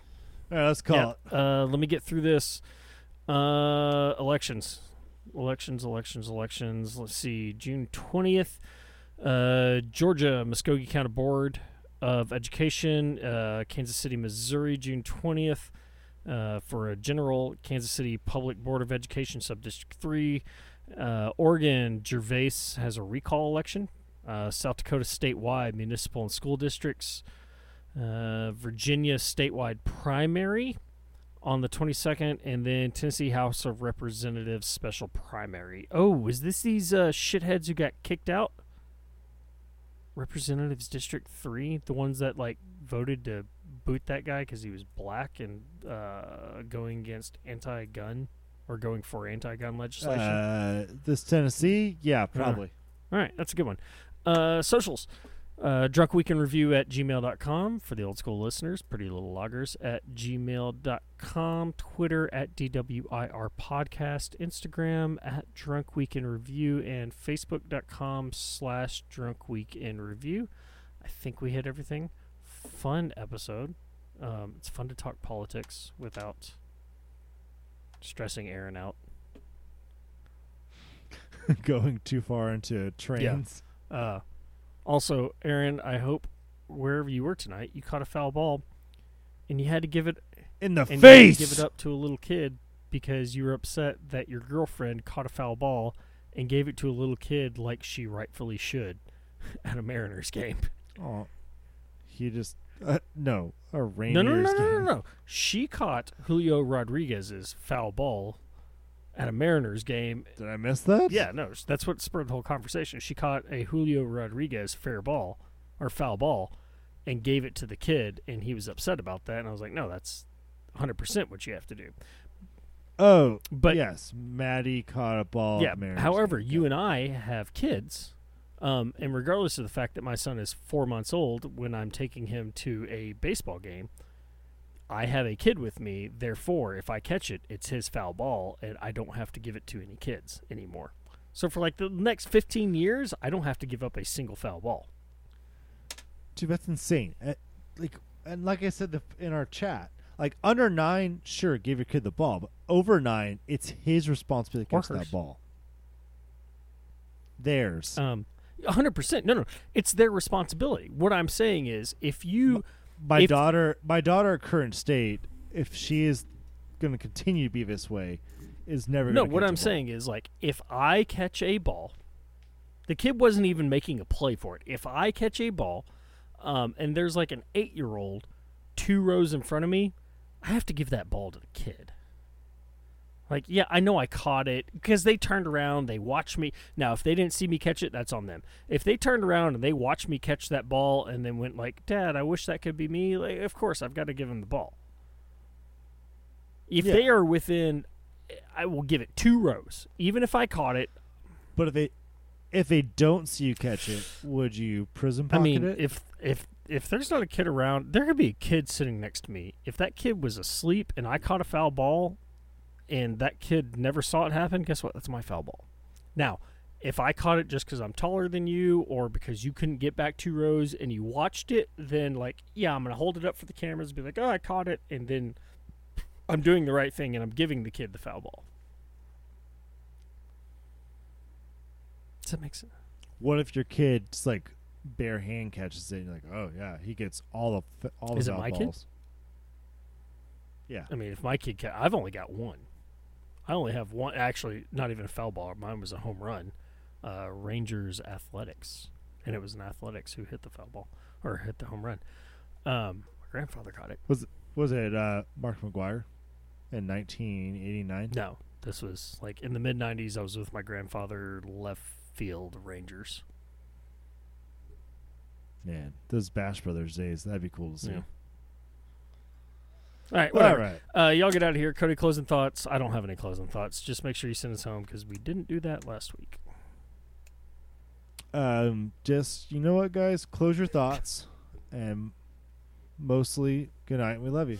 All right, let's call yeah, it. uh, let me get through this. Uh, elections, elections, elections, elections. Let's see, June twentieth. Uh, Georgia Muscogee County Board of Education, uh, Kansas City, Missouri, June twentieth. Uh, for a general Kansas City Public Board of Education, Subdistrict 3. Uh, Oregon, Gervais has a recall election. Uh, South Dakota statewide municipal and school districts. Virginia statewide primary on the 22nd, and then Tennessee House of Representatives special primary. Oh, is this these shitheads who got kicked out? Representatives District 3, the ones that like voted to boot that guy because he was black and uh, going against anti-gun or going for anti-gun legislation. Uh, this Tennessee, yeah, probably. All right, that's a good one. Uh, socials. Uh, drunk weekend review at gmail.com for the old school listeners. Pretty little loggers at gmail.com. Twitter at DWIR podcast. Instagram at drunk weekend review. And Facebook.com slash drunk weekend review. I think we hit everything. Fun episode. Um, it's fun to talk politics without stressing Aaron out. [LAUGHS] Going too far into trains. Uh, also, Aaron, I hope wherever you were tonight, you caught a foul ball, and you had to give it In the and you had face. give it up to a little kid because you were upset that your girlfriend caught a foul ball and gave it to a little kid like she rightfully should [LAUGHS] at a Mariners game. Oh, he just uh, no a Rangers No, no, no, no, no, no. She caught Julio Rodriguez's foul ball at a Mariners game Did I miss that? Yeah, no, that's what spurred the whole conversation. She caught a Julio Rodriguez fair ball or foul ball and gave it to the kid, and he was upset about that. And I was like, no, that's 100% what you have to do. Oh, But yes, Maddie caught a ball. yeah, however, game. you and I have kids. Um, and regardless of the fact that my son is four months old, when I'm taking him to a baseball game, I have a kid with me. Therefore, if I catch it, it's his foul ball, and I don't have to give it to any kids anymore. So for like the next 15 years, I don't have to give up a single foul ball. Dude, that's insane. Uh, like, and like I said the, in our chat, like under nine, sure, give your kid the ball, but over nine, it's his responsibility to catch that ball. Theirs. Um, 100%. No, no. It's their responsibility. What I'm saying is if you my if- daughter, my daughter, current state, if she is going to continue to be this way, is never. No, what I'm saying is like if I catch a ball, the kid wasn't even making a play for it. If I catch a ball, um, and there's like an eight year old two rows in front of me, I have to give that ball to the kid. Like, yeah, I know I caught it because they turned around, they watched me. Now, if they didn't see me catch it, that's on them. If they turned around and they watched me catch that ball and then went like, "Dad, I wish that could be me," like, of course I've got to give them the ball. If Yeah. they are within, eh, I will give it two rows, even if I caught it. But if they, if they don't see you catch it, would you prison pocket I mean, it? if if if there's not a kid around, there could be a kid sitting next to me. If that kid was asleep and I caught a foul ball, and that kid never saw it happen, guess what? That's my foul ball. Now, if I caught it just because I'm taller than you, or because you couldn't get back two rows and you watched it, then like, yeah, I'm gonna hold it up for the cameras, and be like, oh, I caught it, and then I'm doing the right thing and I'm giving the kid the foul ball. Does that make sense? what if your kid just like bare hand catches it? and you're like, oh yeah, he gets all the all Is the it foul my kid? balls. Yeah, I mean, if my kid, ca- I've only got one. I only have one. Actually, not even a foul ball. Mine was a home run. Uh, Rangers Athletics, and it was an Athletics who hit the foul ball or hit the home run. Um, my grandfather caught it. was it uh, Mark McGwire in 1989? No, this was like in the mid '90s. I was with my grandfather, left field Rangers. Man, those Bash Brothers days, that'd be cool to see. Yeah. All right, whatever. right. Uh, y'all get out of here. Cody, closing thoughts. I don't have any closing thoughts. Just make sure you send us home because we didn't do that last week. um, just you know what, guys, close your thoughts, and mostly good night. We love you.